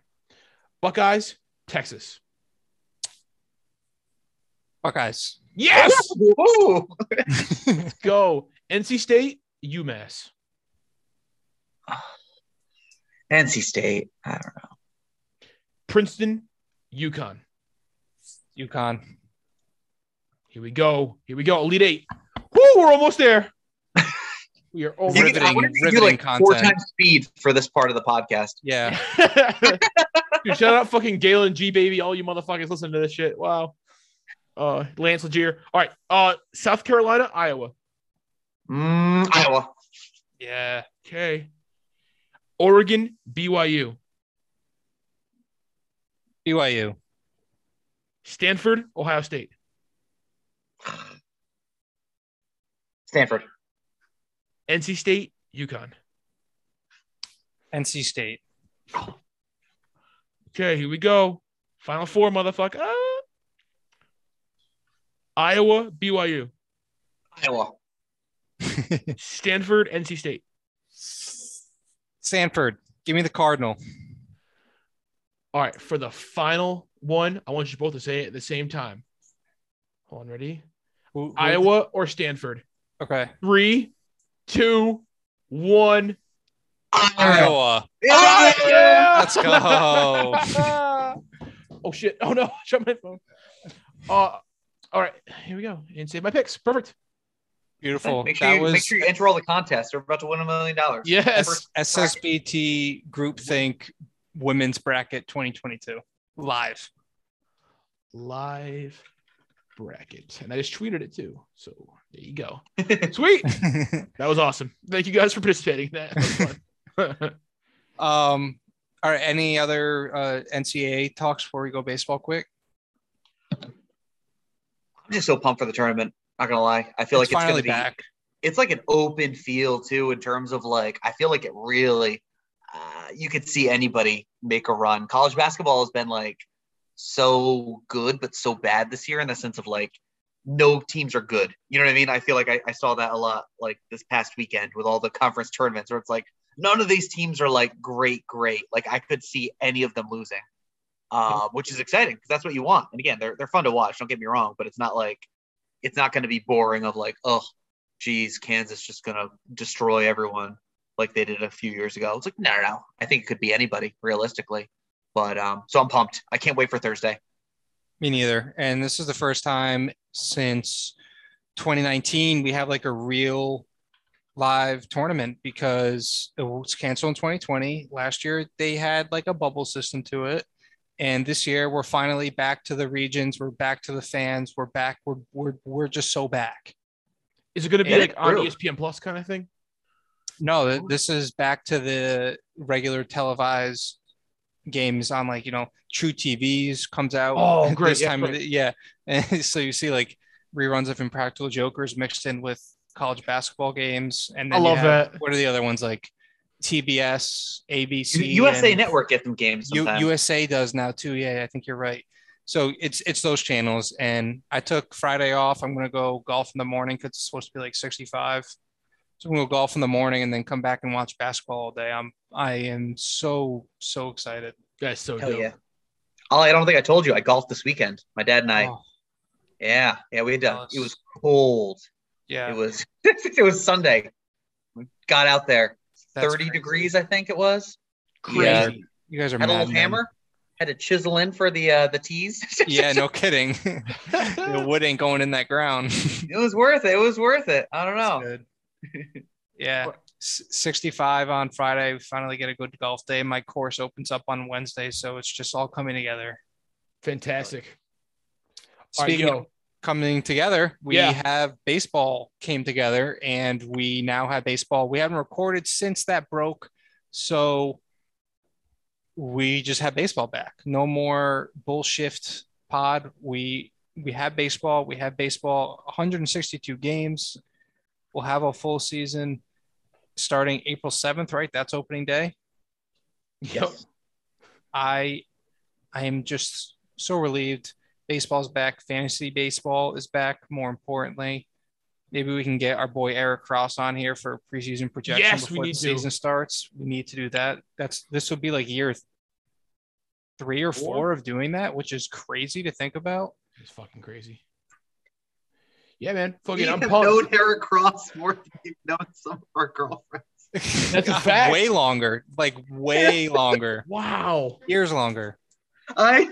Buckeyes, Texas. Buckeyes. Yes. Ooh. Go. NC State, UMass. NC State. I don't know. Princeton, Yukon. UConn. Here we go. Here we go. Elite Eight. Woo, we're almost there. We are over. Riveting- I wanted do riveting like four times speed for this part of the podcast. Yeah. Dude, shout out fucking Galen G baby, all you motherfuckers listen to this shit. Wow. Uh Lance Legier. All right. Uh South Carolina, Iowa. Mm, Iowa. Yeah. Okay. Oregon, BYU. BYU. Stanford, Ohio State. Stanford. NC State, UConn. NC State. Okay, here we go. Final four, motherfucker. Ah. Iowa, BYU. Iowa. Stanford, NC State. Stanford. Give me the Cardinal. All right, for the final one, I want you both to say it at the same time. Hold on, ready? Who- who- Iowa or Stanford? Okay. Three, two, one. Iowa. Yeah! Let's go. oh shit! Oh no! Shut my phone. Uh, all right, here we go. And save my picks. Perfect. Beautiful. Make sure, that you, was make sure you enter all the contests. We're about to win a million dollars. Yes. SSBT Groupthink Women's Bracket 2022 live. Live bracket, and I just tweeted it too. So there you go. Sweet. That was awesome. Thank you guys for participating. That was fun. um. All right. Any other uh, NCAA talks before we go baseball quick? I'm just so pumped for the tournament. Not gonna lie. I feel like it's finally gonna be back. it's like an open field too in terms of like I feel like it really uh, you could see anybody make a run. College basketball has been like so good but so bad this year in the sense of like no teams are good. You know what I mean? I feel like I, I saw that a lot like this past weekend with all the conference tournaments where it's like none of these teams are like great, great. Like I could see any of them losing. Uh, which is exciting because that's what you want. And again, they're they're fun to watch. Don't get me wrong, but it's not like it's not going to be boring. Of like, oh, geez, Kansas just gonna destroy everyone like they did a few years ago. It's like, no, no, no. I think it could be anybody realistically. But um, so I'm pumped. I can't wait for Thursday. Me neither. And this is the first time since 2019 we have like a real live tournament because it was canceled in 2020. Last year they had like a bubble system to it. And this year we're finally back to the regions. We're back to the fans. We're back. We're we're we're just so back. Is it going to be Yeah, like on. ESPN Plus kind of thing? No, this is back to the regular televised games on like you know True TVs comes out. Oh, great. This Yeah, time of the, yeah, and so you see like reruns of Impractical Jokers mixed in with college basketball games, and I then you love have- that. What are the other ones like? TBS, ABC, USA Network get them games U- USA does now too. Yeah, I think you're right. So it's it's those channels, and I took Friday off. I'm gonna go golf in the morning because it's supposed to be like 65. So I'm gonna go golf in the morning and then come back and watch basketball all day. I'm I am so so excited. That's so Hell dope. yeah. Oh, I don't think I told you. I golfed this weekend. My dad and I. Oh, Yeah, yeah, we had done. It was cold. yeah, It was. it was Sunday. We got out there. That's 30 crazy. degrees, I think it was. Crazy. Yeah. You guys are Had a little hammer. Had to chisel in for the uh, the tees. Yeah, no kidding. the wood ain't going in that ground. it was worth it. It was worth it. I don't know. Good. yeah. 65 on Friday. We finally get a good golf day. My course opens up on Wednesday, so it's just all coming together. Fantastic. All right, yo. of coming together, we Yeah. have baseball came together and we now have baseball. We haven't recorded since that broke. So we just have baseball back. No more bullshit pod. We we have baseball. We have baseball 162 games. We'll have a full season starting April 7th, right? That's opening day. Yep. I I am just so relieved. Baseball's back. Fantasy baseball is back. More importantly, maybe we can get our boy Eric Cross on here for preseason projection Yes, we before need the to. season starts. We need to do that. That's this would be like year three or four, Four? of doing that, which is crazy to think about. It's fucking crazy. Yeah, man. Fucking, You I'm have pumped. known Eric Cross more than you've known some of our girlfriends. That's a fact. way longer, like way longer, Wow. years longer. I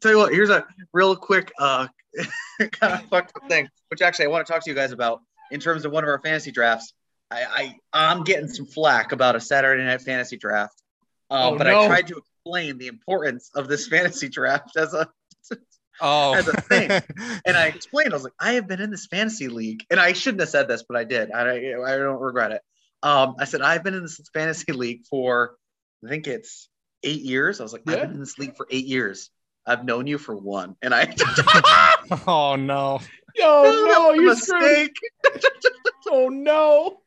tell you what, here's a real quick uh kind of fucked up thing, which actually I want to talk to you guys about in terms of one of our fantasy drafts. I, I I'm getting some flack about a Saturday night fantasy draft. Um, Oh, but no. I tried to explain the importance of this fantasy draft as a Oh, as a thing. And I explained, I was like, I have been in this fantasy league, and I shouldn't have said this, but I did. I, I don't regret it. Um, I said I've been in this fantasy league for, I think it's eight years. I was like, I've been in this league for eight years. I've known you for one, and I oh no. Yo, That no, you screwed. mistake. Oh no.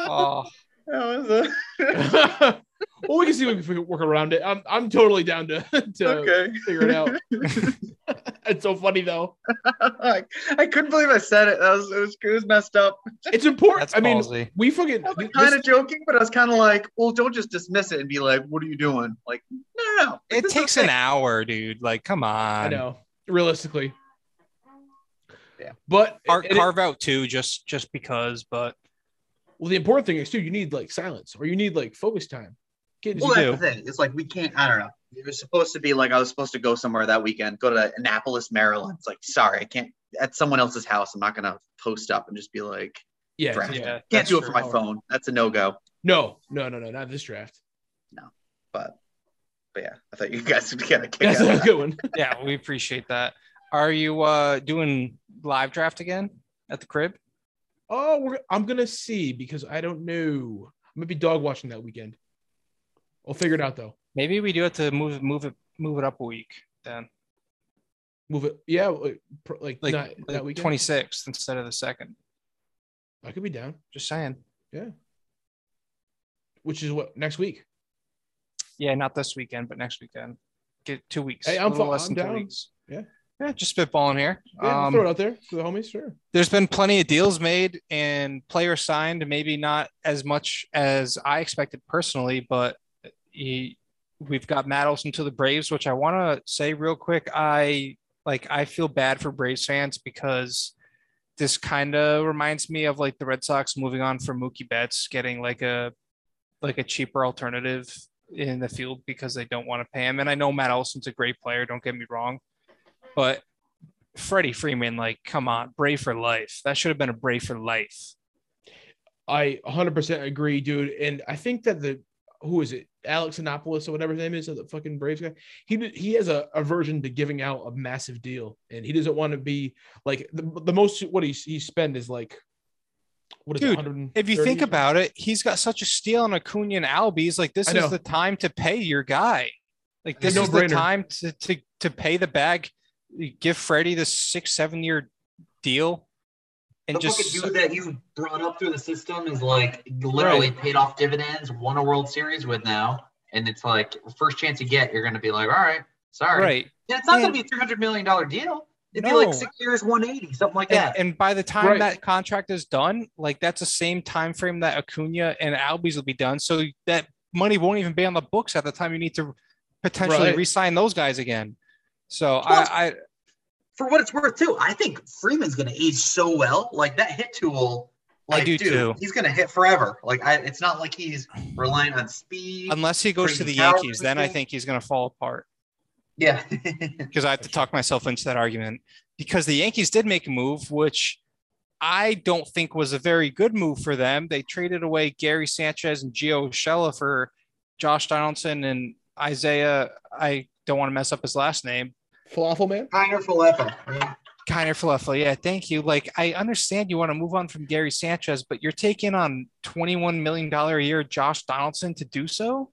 Oh, That was a well, we can see if we can work around it. I'm I'm totally down to to okay. figure it out. It's so funny though. I, I couldn't believe I said it. That was it was, it was messed up. It's important. that's I mean, ballsy. we fucking I was kind of joking, but I was kind of like, well, don't just dismiss it and be like, what are you doing? Like, no, no, no. It takes an hour, dude. Like, come on. I know, realistically. Yeah. But Car- it- carve out too, just just because. But well, the important thing is too, you need like silence or you need like focus time. Kids, Well, you that's the thing. It's like we can't. I don't know. It was supposed to be like I was supposed to go somewhere that weekend, go to Annapolis, Maryland. It's like, sorry, I can't. At someone else's house, I'm not gonna post up and just be like, yeah, Draft. yeah. can't do it true. for my phone. That's a no go. No, no, no, no, not this draft. No, but, but yeah, I thought you guys would get a kick That's out a of that. good one. Yeah, we appreciate that. Are you uh doing live draft again at the crib? Oh, we're, I'm gonna see because I don't know. I'm gonna be dog watching that weekend. We'll figure it out though. Maybe we do have to move move it move it up a week then, Move it. Yeah, like, like, like, not that weekend. twenty sixth instead of the second. I could be down. Just saying. Yeah. Which is what next week. Yeah, not this weekend, but next weekend. Get two weeks. Hey, I'm less I'm down. Yeah. Yeah, just spitballing here. Yeah, Um, throw it out there for the homies. Sure. there's been plenty of deals made and players signed, maybe not as much as I expected personally, but he, we've got Matt Olson to the Braves, which I want to say real quick. I like, I feel bad for Braves fans because this kind of reminds me of like the Red Sox moving on from Mookie Betts, getting like a, like a cheaper alternative in the field because they don't want to pay him. And I know Matt Olson's a great player. Don't get me wrong, but Freddie Freeman, like, come on, Brave for life. That should have been a Brave for life. I 100% agree, dude. And I think that the who is it, Alex Annapolis or whatever his name is, the fucking Braves guy. He he has a aversion to giving out a massive deal, and he doesn't want to be like the, the most what he he spend is like what is Dude, it, If you think about it, he's got such a steal on Acuna and Albies. Like, this is the time to pay your guy. Like, this No is the time to, to to pay the bag. Give Freddie the six, seven year deal, and the just fucking dude that you brought up through the system is like literally paid off dividends, won a World Series with now, and it's like first chance you get, you're gonna be like, all right, sorry. right. Yeah, it's not And- gonna be a three hundred million dollar deal. It'd be like six years, one eighty, something like And, that. and by the time Right. that contract is done, like that's the same time frame that Acuna and Albies will be done. So that money won't even be on the books at the time you need to potentially Right. re-sign those guys again. So Plus- I, I For what it's worth, too, I think Freeman's gonna age so well. Like that hit tool. I Like, do dude, too. He's gonna hit forever. Like I, it's not like he's relying on speed. unless he goes to the Yankees, then I think he's going to fall apart yeah. because I have to talk myself into that argument because the Yankees did make a move, which I don't think was a very good move for them. They traded away Gary Sanchez and Gio Urshela for Josh Donaldson and Isaiah. I don't want to mess up his last name. Falafel man. Kiner Falefa. right? Kiner Falefa. Yeah, thank you. Like, I understand you want to move on from Gary Sanchez, but you're taking on $21 million a year Josh Donaldson to do so?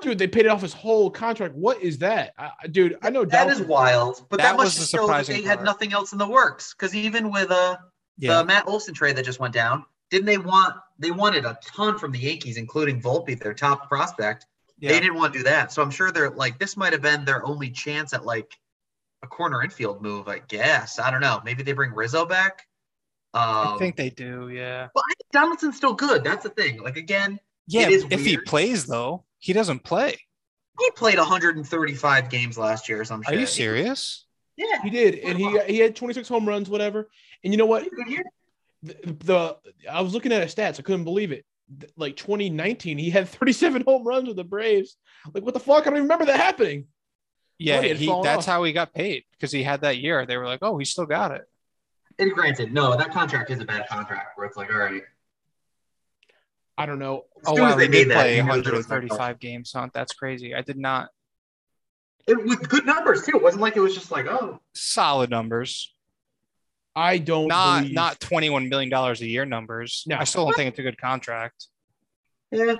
Dude, they paid off his whole contract. What is that, I, I- dude? I know That is Donaldson- wild. But That that, was must the show that surprising they had nothing else in the works. Because even with uh Yeah. the Matt Olson trade that just went down, didn't they want they wanted a ton from the Yankees, including Volpe, their top prospect. Yeah. They didn't want to do that. So I'm sure they're like this might have been their only chance at like a corner infield move, I guess. I don't know. Maybe they bring Rizzo back. Um, I think they do. Yeah. Well, I think Donaldson's still good. That's the thing. Like again, Yeah. is If he plays, though, he doesn't play. he played 135 games last year or some Are you serious? Yeah. He did, and he he had 26 home runs, whatever. And you know what? The, the I was looking at his stats. I couldn't believe it. Th- Like 2019, he had 37 home runs with the Braves. Like what the fuck? I don't even remember that happening. Yeah. he He, that's off. how he got paid because he had that year. They were like, oh, he still got it. And granted, no, that contract is a bad contract where it's like, all right, I don't know. Oh, soon wow. they He did made that, play you knew there was no 135 games, huh? That's crazy. I did not. It with good numbers too. It wasn't like it was just like, oh, Solid numbers. I don't Not believe- not twenty one million dollars a year numbers. No. I still don't think it's a good contract. yeah.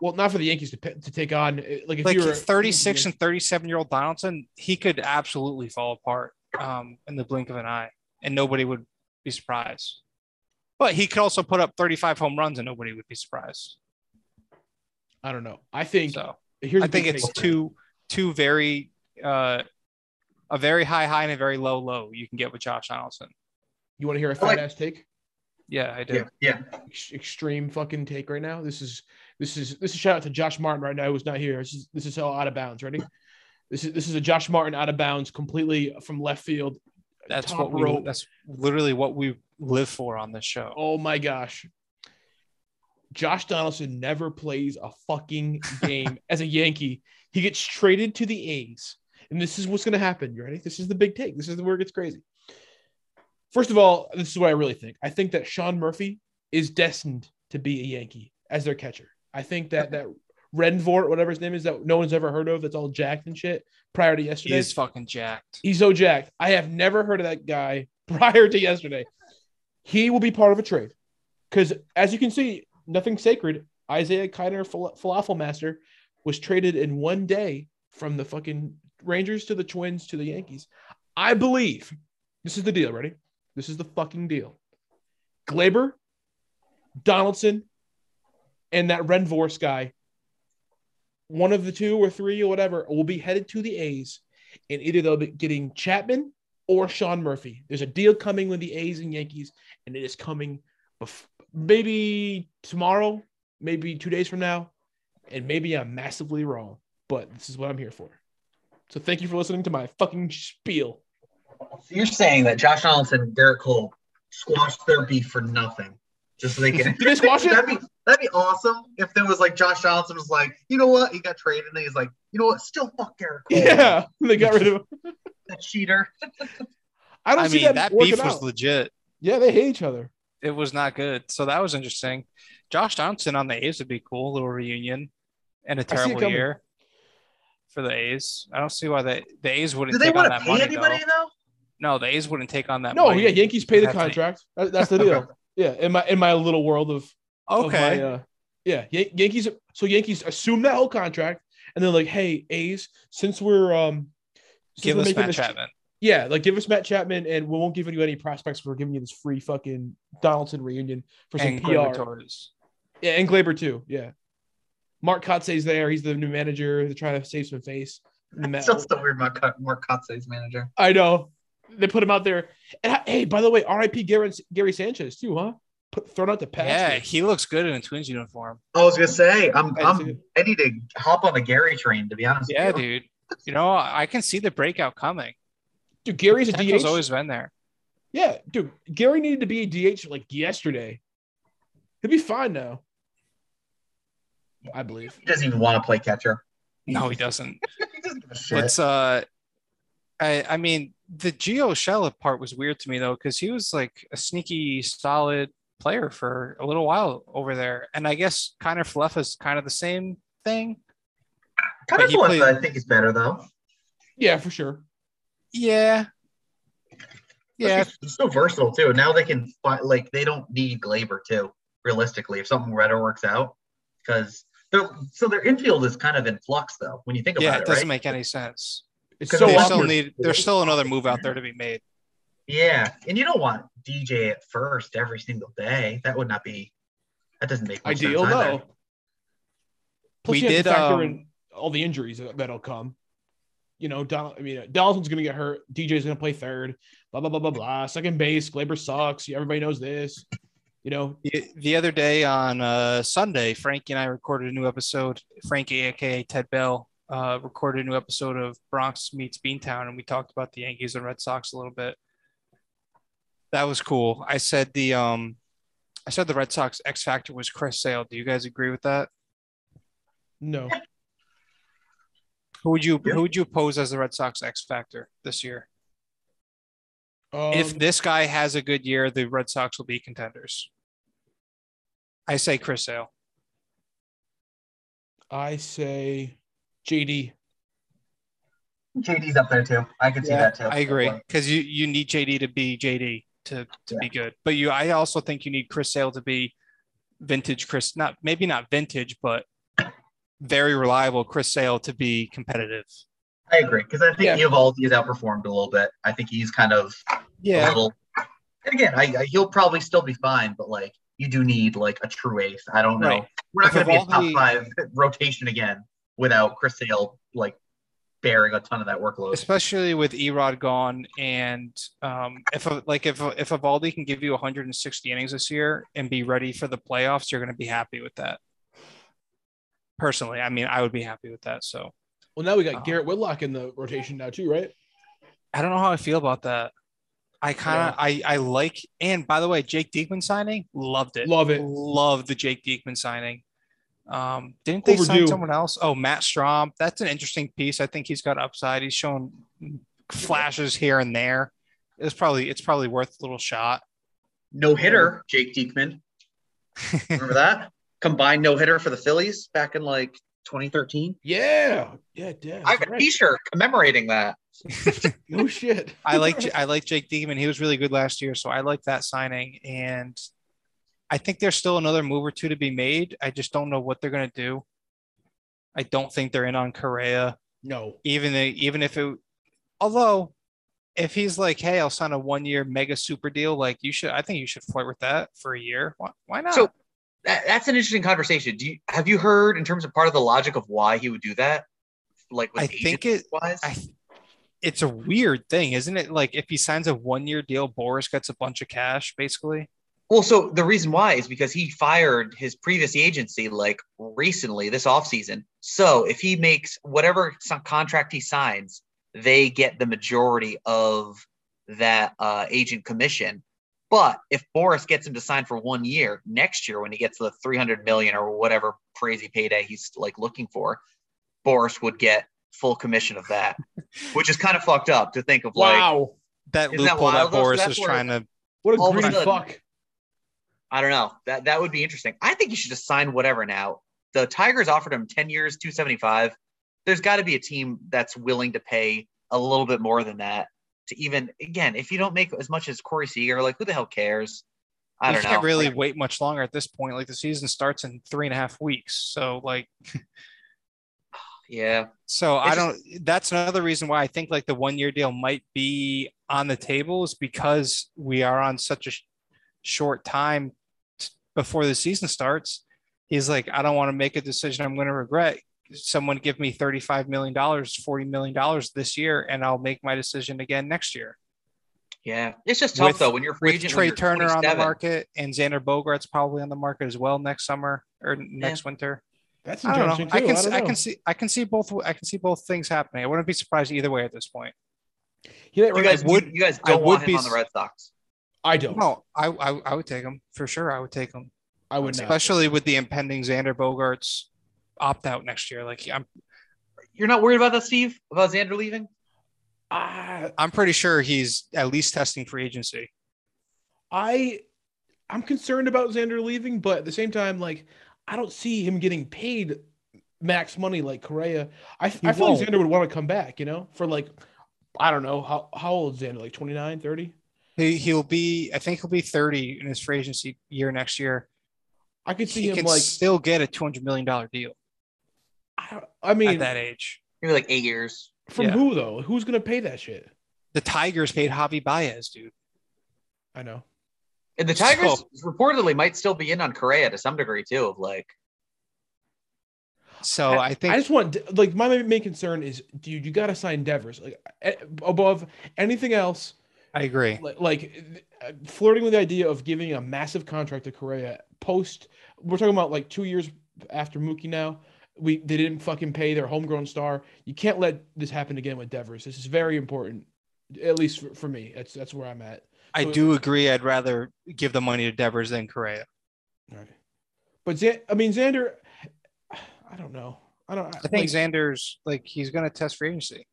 well, not for the Yankees to, to take on. uh, Like if like you were 36 and 37 year old Donaldson, he could absolutely fall apart um, in the blink of an eye, and nobody would be surprised. But he could also put up 35 home runs, and nobody would be surprised. I don't know. I think So here's I a big think it's two two very uh, a very high high and a very low low you can get with Josh Donaldson. You want to hear a I like- ass take? Yeah, I do. Yeah. Yeah. Ex- extreme fucking take right now. This is this is this is shout out to Josh Martin right now who's not here. This is this is all out of bounds. Ready? This is this is a Josh Martin out of bounds completely from left field. That's what we, rope. that's literally what we live for on this show. Oh my gosh. Josh Donaldson never plays a fucking game as a Yankee. He gets traded to the A's. And this is what's going to happen. You ready? This is the big take. This is where it gets crazy. First of all, this is what I really think. I think that Sean Murphy is destined to be a Yankee as their catcher. I think that that Renvort, whatever his name is, that no one's ever heard of, that's all jacked and shit prior to He yesterday. is fucking jacked. He's so jacked. I have never heard of that guy prior to yesterday. He will be part of a trade because, as you can see, nothing sacred. Isaiah Kiner, Fal- Falafel Master, was traded in one day from the fucking Rangers to the Twins to the Yankees. I believe this is the deal. Ready? This is the fucking deal. Gleyber, Donaldson, and that Renvors guy, one of the two or three or whatever, will be headed to the A's and either they'll be getting Chapman or Sean Murphy. There's a deal coming with the A's and Yankees, and it is coming bef- maybe tomorrow, maybe two days from now, and maybe I'm massively wrong, but this is what I'm here for. So thank you for listening to my fucking spiel. So you're saying that Josh Donaldson and Gerrit Cole squashed their beef for nothing, just so they can. Did they squash it? that'd be that'd be awesome if there was like Josh Donaldson was like, you know what, he got traded, and he's like, you know what, still fuck Gerrit Cole. Yeah, they got rid of him. that cheater. I don't I see mean, that, that beef was out. legit. Yeah, they hate each other. It was not good. So that was interesting. Josh Donaldson on the A's would be cool. A little reunion and a terrible year for the A's. I don't see why the, the A's wouldn't Do they take on want to pay money. anybody though. though? No, the A's wouldn't take on that No, money. yeah, Yankees pay the Have to- contract. That- that's the deal. Yeah, in my in my little world of of Okay. my, uh, yeah, Yan- Yankees. So Yankees assume that whole contract, and they're like, "Hey, A's, since we're um, since Give we're us Matt this- Chapman. yeah, like give us Matt Chapman, and we won't give you any prospects. We're giving you this free fucking Donaldson reunion for some And PR. Gleyber Yeah, and Gleyber too. Yeah, Mark Kotsay's there. He's the new manager. They're trying to save some face. in the It's Met- still weird. Mark, Mark Kotsay's manager. I know. They put him out there. And I- hey, by the way, R.I.P. Gary, Gary Sanchez too, huh? Put thrown out the patch. Yeah, he looks good in a Twins uniform. I was gonna say, I'm, I I'm it. I need to hop on the Gary train to be honest. Yeah, with you. dude. You know, I can see the breakout coming. dude, Gary's a Potential's DH. always been there. Yeah, dude, Gary needed to be a DH like yesterday. He'll be fine now. I believe. He doesn't even want to play catcher. No, he doesn't. he doesn't give a shit. It's uh, I I mean the Gio Shella part was weird to me though because he was like a sneaky solid player for a little while over there, and I guess kind of Fluff is kind of the same thing. kind but of he one played- I think is better though. Yeah, for sure. Yeah, yeah, He's, he's so versatile too. Now they can find like they don't need Gleyber too. Realistically, if something better works out, because they're so their infield is kind of in flux though. When you think yeah. about It it, doesn't right? make any sense. It's 'Cause so they they still need. There's still another move out there to be made. Yeah, and you don't want DJ at first every single day. That would not be. That doesn't make ideal sense either. though. Plus, We you have to did, factor um, in all the injuries that- that'll come. You know, Donald. I mean, Donaldson's gonna get hurt. DJ's gonna play third. Blah blah blah blah blah. Second base, Gleyber sucks. Everybody knows this. You know, The, the other day on uh, Sunday, Frankie and I recorded a new episode. Frankie, aka Ted Bell, uh, recorded a new episode of Bronx meets Beantown, and we talked about the Yankees and Red Sox a little bit. That was cool. I said the um, I said the Red Sox X factor was Chris Sale. Do you guys agree with that? no. Who would you Yeah. who would you pose as the Red Sox X factor this year? if Um, this guy has a good year, the Red Sox will be contenders. I say Chris Sale. I say JD. JD's up there too. I can see that too. I agree because you you need JD to be JD to to be good, but you I also think you need Chris Sale to be vintage Chris, not maybe not vintage, but very reliable Chris Sale to be competitive. I agree because I think Yeah. Eovaldi has outperformed a little bit. I think he's kind of a Yeah, little. And again, I, I he'll probably still be fine, but like you do need like a true ace. I don't know. Right. We're not going to be a top five rotation again without Chris Sale like bearing a ton of that workload. especially with Erod gone, and um, if a, like if if Eovaldi can give you 160 innings this year and be ready for the playoffs, you're going to be happy with that. Personally, I mean, I would be happy with that. So Well, now we got Oh. Garrett Whitlock in the rotation now too, right? I don't know how I feel about that. I kind of I I like and by the way, Jake Diekman signing, loved it. Love it. Love the Jake Diekman signing. Um, didn't they sign someone else? Oh, Matt Strahm. That's an interesting piece. I think he's got upside. He's shown flashes here and there. It's probably it's probably worth a little shot. No hitter, Jake Diekman. Remember that combined no hitter for the Phillies back in like 2013. Yeah. Yeah, yeah. I have that's a right. T-shirt commemorating that. No shit. I like I like Jake Diekman. He was really good last year, so I like that signing. And I think there's still another move or two to be made. I just don't know what they're gonna do. I don't think they're in on Correa, No. even they, even if it. Although, if he's like, "Hey, I'll sign a one-year mega super deal," like you should, I think you should flirt with that for a year. Why, why not? So that, that's an interesting conversation. Do you have you heard in terms of part of the logic of why he would do that? Like with I think it- wise. I, it's a weird thing, isn't it? Like if he signs a one-year deal, Boras gets a bunch of cash, basically. Well, so the reason why is because he fired his previous agency like recently this offseason. So if he makes whatever contract he signs, they get the majority of that uh, agent commission. But if Boras gets him to sign for one year next year, when he gets the 300 million or whatever crazy payday he's like looking for, Boras would get full commission of that, which is kind of fucked up to think of like, Wow. That Isn't that loophole that, wild, though? So Boras is where- trying to What a All of greedy sudden- fuck. I don't know. That that would be interesting. I think you should just sign whatever now. The Tigers offered him 10 years, 275. There's got to be a team that's willing to pay a little bit more than that to even again, if you don't make as much as Corey Seager, like who the hell cares? I you don't know. You can't know. really Like, wait much longer at this point. Like the season starts in three and a half weeks. So like yeah. so I don't that's another reason why I think like the one year deal might be on the table is because we are on such a sh- short time t- before the season starts. He's like, I don't want to make a decision I'm going to regret. Someone give me $35 million, $40 million this year, and I'll make my decision again next year. Yeah. It's just tough With- though when you're a free with agent. Trey you're Turner on the market and Xander Bogaerts probably on the market as well next summer or next winter. That's I don't interesting know. I can I, see, don't I can see I can see both I can see both things happening. I wouldn't be surprised either way at this point. Yeah, You guys, would- you, you guys I don't want would him be on the Red Sox. I don't. No, I I, I would take him for sure. I would take him, I would not. especially with the impending Xander Bogaerts opt out next year. Like I'm You're not worried about that, Steve? About Xander leaving? I, I'm pretty sure he's at least testing free agency. I, I'm concerned about Xander leaving, but at the same time, like, I don't see him getting paid max money like Correa. I, I feel like. Xander would want to come back, you know, for like, I don't know how how old is Xander? Like 29, 30? He he'll be I think he'll be 30 in his free agency year next year. I could see He him can like. still get a 200 million dollar deal I, I mean, at that age. Maybe like eight years. from yeah. who though? Who's gonna pay that shit? The Tigers paid Javi Baez, dude. I know. And the Tigers So- reportedly might still be in on Correa to some degree too. Of like, So I, think I just want like my main concern is, dude, you got to sign Devers like eh, above anything else. I agree. like, like uh, flirting with the idea of giving a massive contract to Correa post. We're talking about like two years after Mookie. Now we they didn't fucking pay their homegrown star. You can't let this happen again with Devers. This is very important, at least for, for me. That's that's where I'm at. I So- do agree. I'd rather give the money to Devers than Correa. Right. But Xan- I mean Xander, I don't know. I don't. I think like, Xander's like he's gonna test free agency.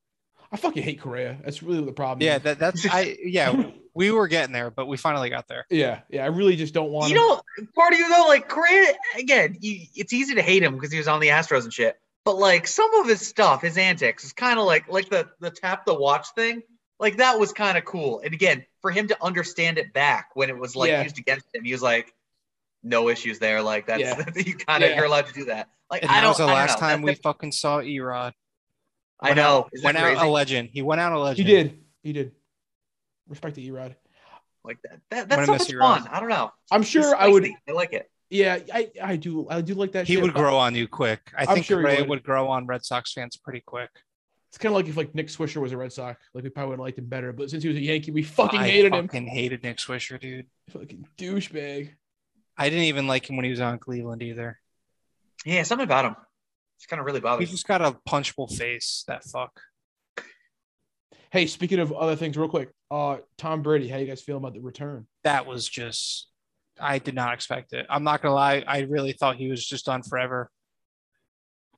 I fucking hate Correa. That's really the problem. Yeah, is. that, that's I yeah, we were getting there, but we finally got there. yeah, yeah. I really just don't want. you know, part of you though, like Correa again. You, it's easy to hate him because he was on the Astros and shit. but like some of his stuff, his antics, is kind of like like the the tap the watch thing. Like that was kind of cool. And again, for him to understand it back when it was like Yeah. used against him, he was like, no issues there. Like that's Yeah. you kind of Yeah. you're allowed to do that. Like And I that don't. was the I last know. time we That- fucking saw Erod. I know. out- went that out a legend. He went out a legend. He did. He did. Respect to Erod. like that. that gonna that's so miss much you, fun. I don't know. I'm sure I would. I like it. Yeah, I, I do. I do like that. He shit, would grow on you quick. I I'm think sure he Ray would. would. grow on Red Sox fans pretty quick. It's kind of like if like Nick Swisher was a Red Sox, like we probably would have liked him better. But since he was a Yankee, we fucking I hated him. fucking hated Nick Swisher, dude. Fucking douchebag. I didn't even like him when he was on Cleveland either. Yeah, something about him. It's kind of really He's bothers. me. just got a punchable face. That fuck. Hey, speaking of other things, real quick, uh, Tom Brady, how you guys feel about the return? That was just. I did not expect it. I'm not gonna lie. I really thought he was just done forever.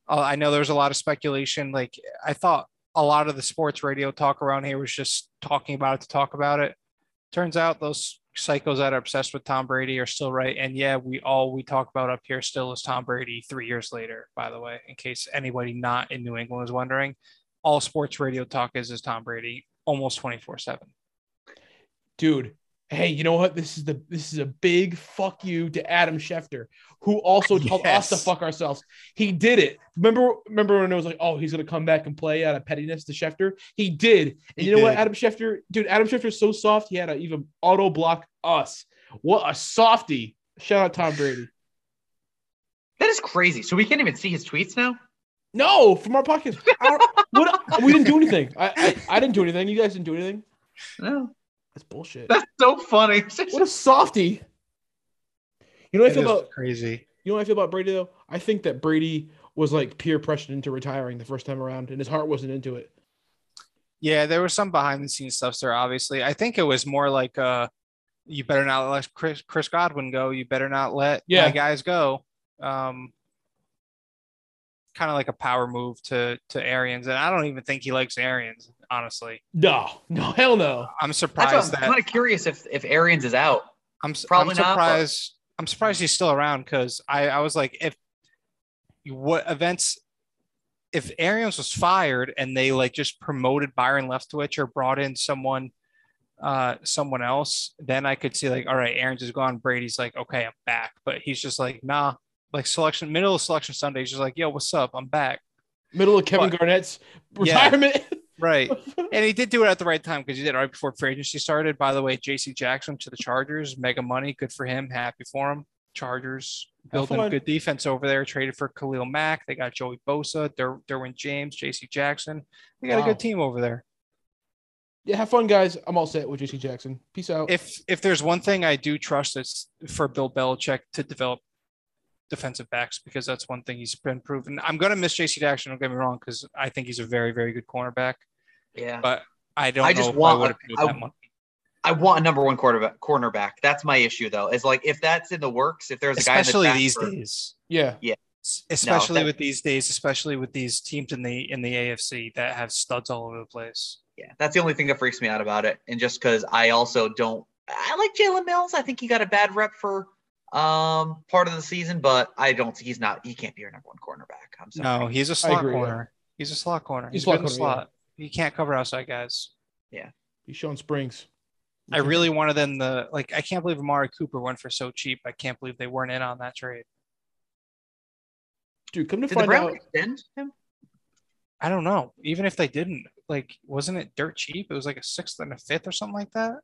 Uh, I know there was a lot of speculation. Like I thought a lot of the sports radio talk around here was just talking about it to talk about it. Turns out those psychos that are obsessed with Tom Brady are still right. And yeah, we all we talk about up here still is Tom Brady three years later, by the way, in case anybody not in New England is wondering. All sports radio talk is is Tom Brady almost 24 7. Dude, hey, you know what? This is the this is a big fuck you to Adam Schefter, who also told us to fuck ourselves. He did it. Remember, remember when it was like, oh, he's gonna come back and play out of pettiness to Schefter? He did. And He you know what. Adam Schefter, dude, Adam Schefter's so soft, he had to even auto block us. What a softy. Shout out Tom Brady. That is crazy. So we can't even see his tweets now. No, from our podcast. Our- what, we didn't do anything. I, I I didn't do anything. You guys didn't do anything. No, That's bullshit. that's so funny. What a softy. You know what I feel about crazy. you know what I feel about Brady though? I think that Brady was like peer pressured into retiring the first time around, and his heart wasn't into it. Yeah, there was some behind the scenes stuff there, obviously. I think it was more like uh you better not let Chris Chris Godwin go. You better not let Yeah. my guys go. Um kind of like a power move to to Arians. And I don't even think he likes Arians, honestly. No, no, hell no. I'm surprised what I'm that kind of curious if if Arians is out. I'm Probably I'm not, but- surprised. I'm surprised he's still around because I I was like, if what events, if Arians was fired and they like just promoted Byron Leftwich or brought in someone, uh, someone else, then I could see like, all right, Arians is gone. Brady's like, okay, I'm back, but he's just like, nah. Like selection, middle of selection Sunday, She's like, yo, what's up? I'm back. Middle of Kevin What? Garnett's Yeah. retirement. Right. And he did do it at the right time because he did it right before free agency started. By the way, JC Jackson to the Chargers, mega money, good for him. Happy for him. Chargers building fun. good defense over there. Traded for Khalil Mack. They got Joey Bosa, Der- Derwin James, JC Jackson. They got a good team over there. yeah, have fun, guys. I'm all set with JC Jackson. Peace out. If if there's one thing I do trust, it's for Bill Belichick to develop defensive backs because that's one thing he's been proven. I'm gonna miss JC Jackson. Don't get me wrong, because I think he's a very very good cornerback. Yeah. But I don't I know just want- I I-. I want a number one quarterback cornerback. That's my issue though. Is like if that's in the works, if there's a guy in the especially these days yeah, Yeah. especially that- with these days especially with these teams in the in the afc that have studs all over the place Yeah, that's the only thing that freaks me out about it. And just because I also don't, I like Jalen Mills. I think he got a bad rep for um part of the season, but I don't. Think he's not. He can't be your number one cornerback. I'm sorry. no he's a slot agree, yeah. corner he's a slot corner He's he's, slot good in the corner, yeah. slot he can't cover outside guys Yeah, he's Shawn Springs. i really wanted them the like i can't believe amari cooper went for so cheap i can't believe they weren't in on that trade dude, come to Did find Browns out. extend him? i don't know even if they didn't like wasn't it dirt cheap it was like a sixth and a fifth or something like that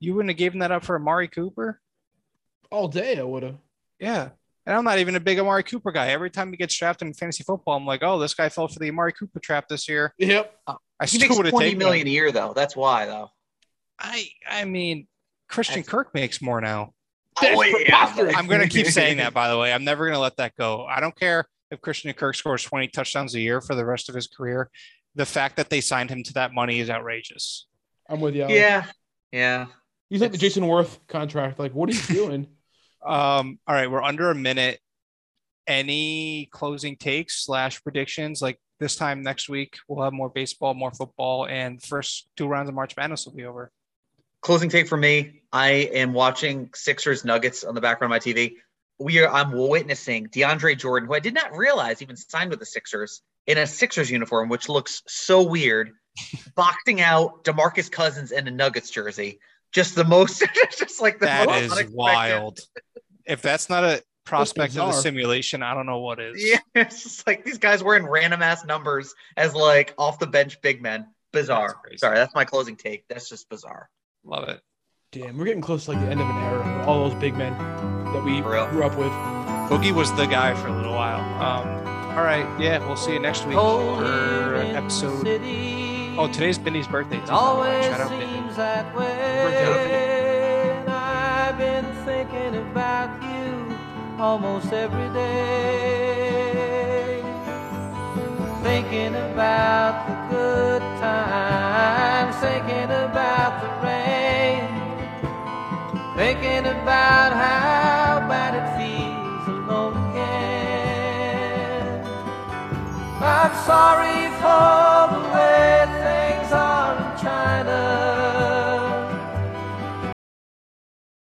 you wouldn't have given that up for amari cooper all day. I would have. Yeah. And I'm not even a big Amari Cooper guy. Every time he gets drafted in fantasy football, I'm like, oh, this guy fell for the Amari Cooper trap this year. Yep. Uh, I He still makes would have twenty taken million him. a year though. That's why though. I I mean, Christian That's- Kirk makes more now. Oh, yeah. I'm gonna keep saying that, by the way. I'm never gonna let that go. I don't care if Christian Kirk scores 20 touchdowns a year for the rest of his career. The fact that they signed him to that money is outrageous. I'm with you. Alex. Yeah, yeah. He's like the Jayson Werth contract. Like, what are you doing? Um, all right, we're under a minute. Any closing takes slash predictions? Like this time next week, we'll have more baseball, more football, and first two rounds of March Madness will be over. Closing take for me. I am watching Sixers Nuggets on the background of my TV. we are I'm witnessing DeAndre Jordan, who I did not realize even signed with the Sixers in a Sixers uniform, which looks so weird, boxing out Demarcus Cousins in a Nuggets jersey. Just the most, just like the That most is wild. If that's not a prospect of the simulation, I don't know what is. Yeah, it's just like these guys wearing random ass numbers as like off the bench big men. Bizarre. That's. Sorry, that's my closing take. That's just bizarre. Love it. Damn, we're getting close to like the end of an era. All those big men that we grew up with. Boogie was the guy for a little while. Um, all right, yeah, we'll see you next week for episode. Oh, today's Benny's birthday. Too. It always Shout out Benny. seems that Birthday almost every day. Thinking about the good times, thinking about the rain, thinking about how bad it feels alone again. I'm sorry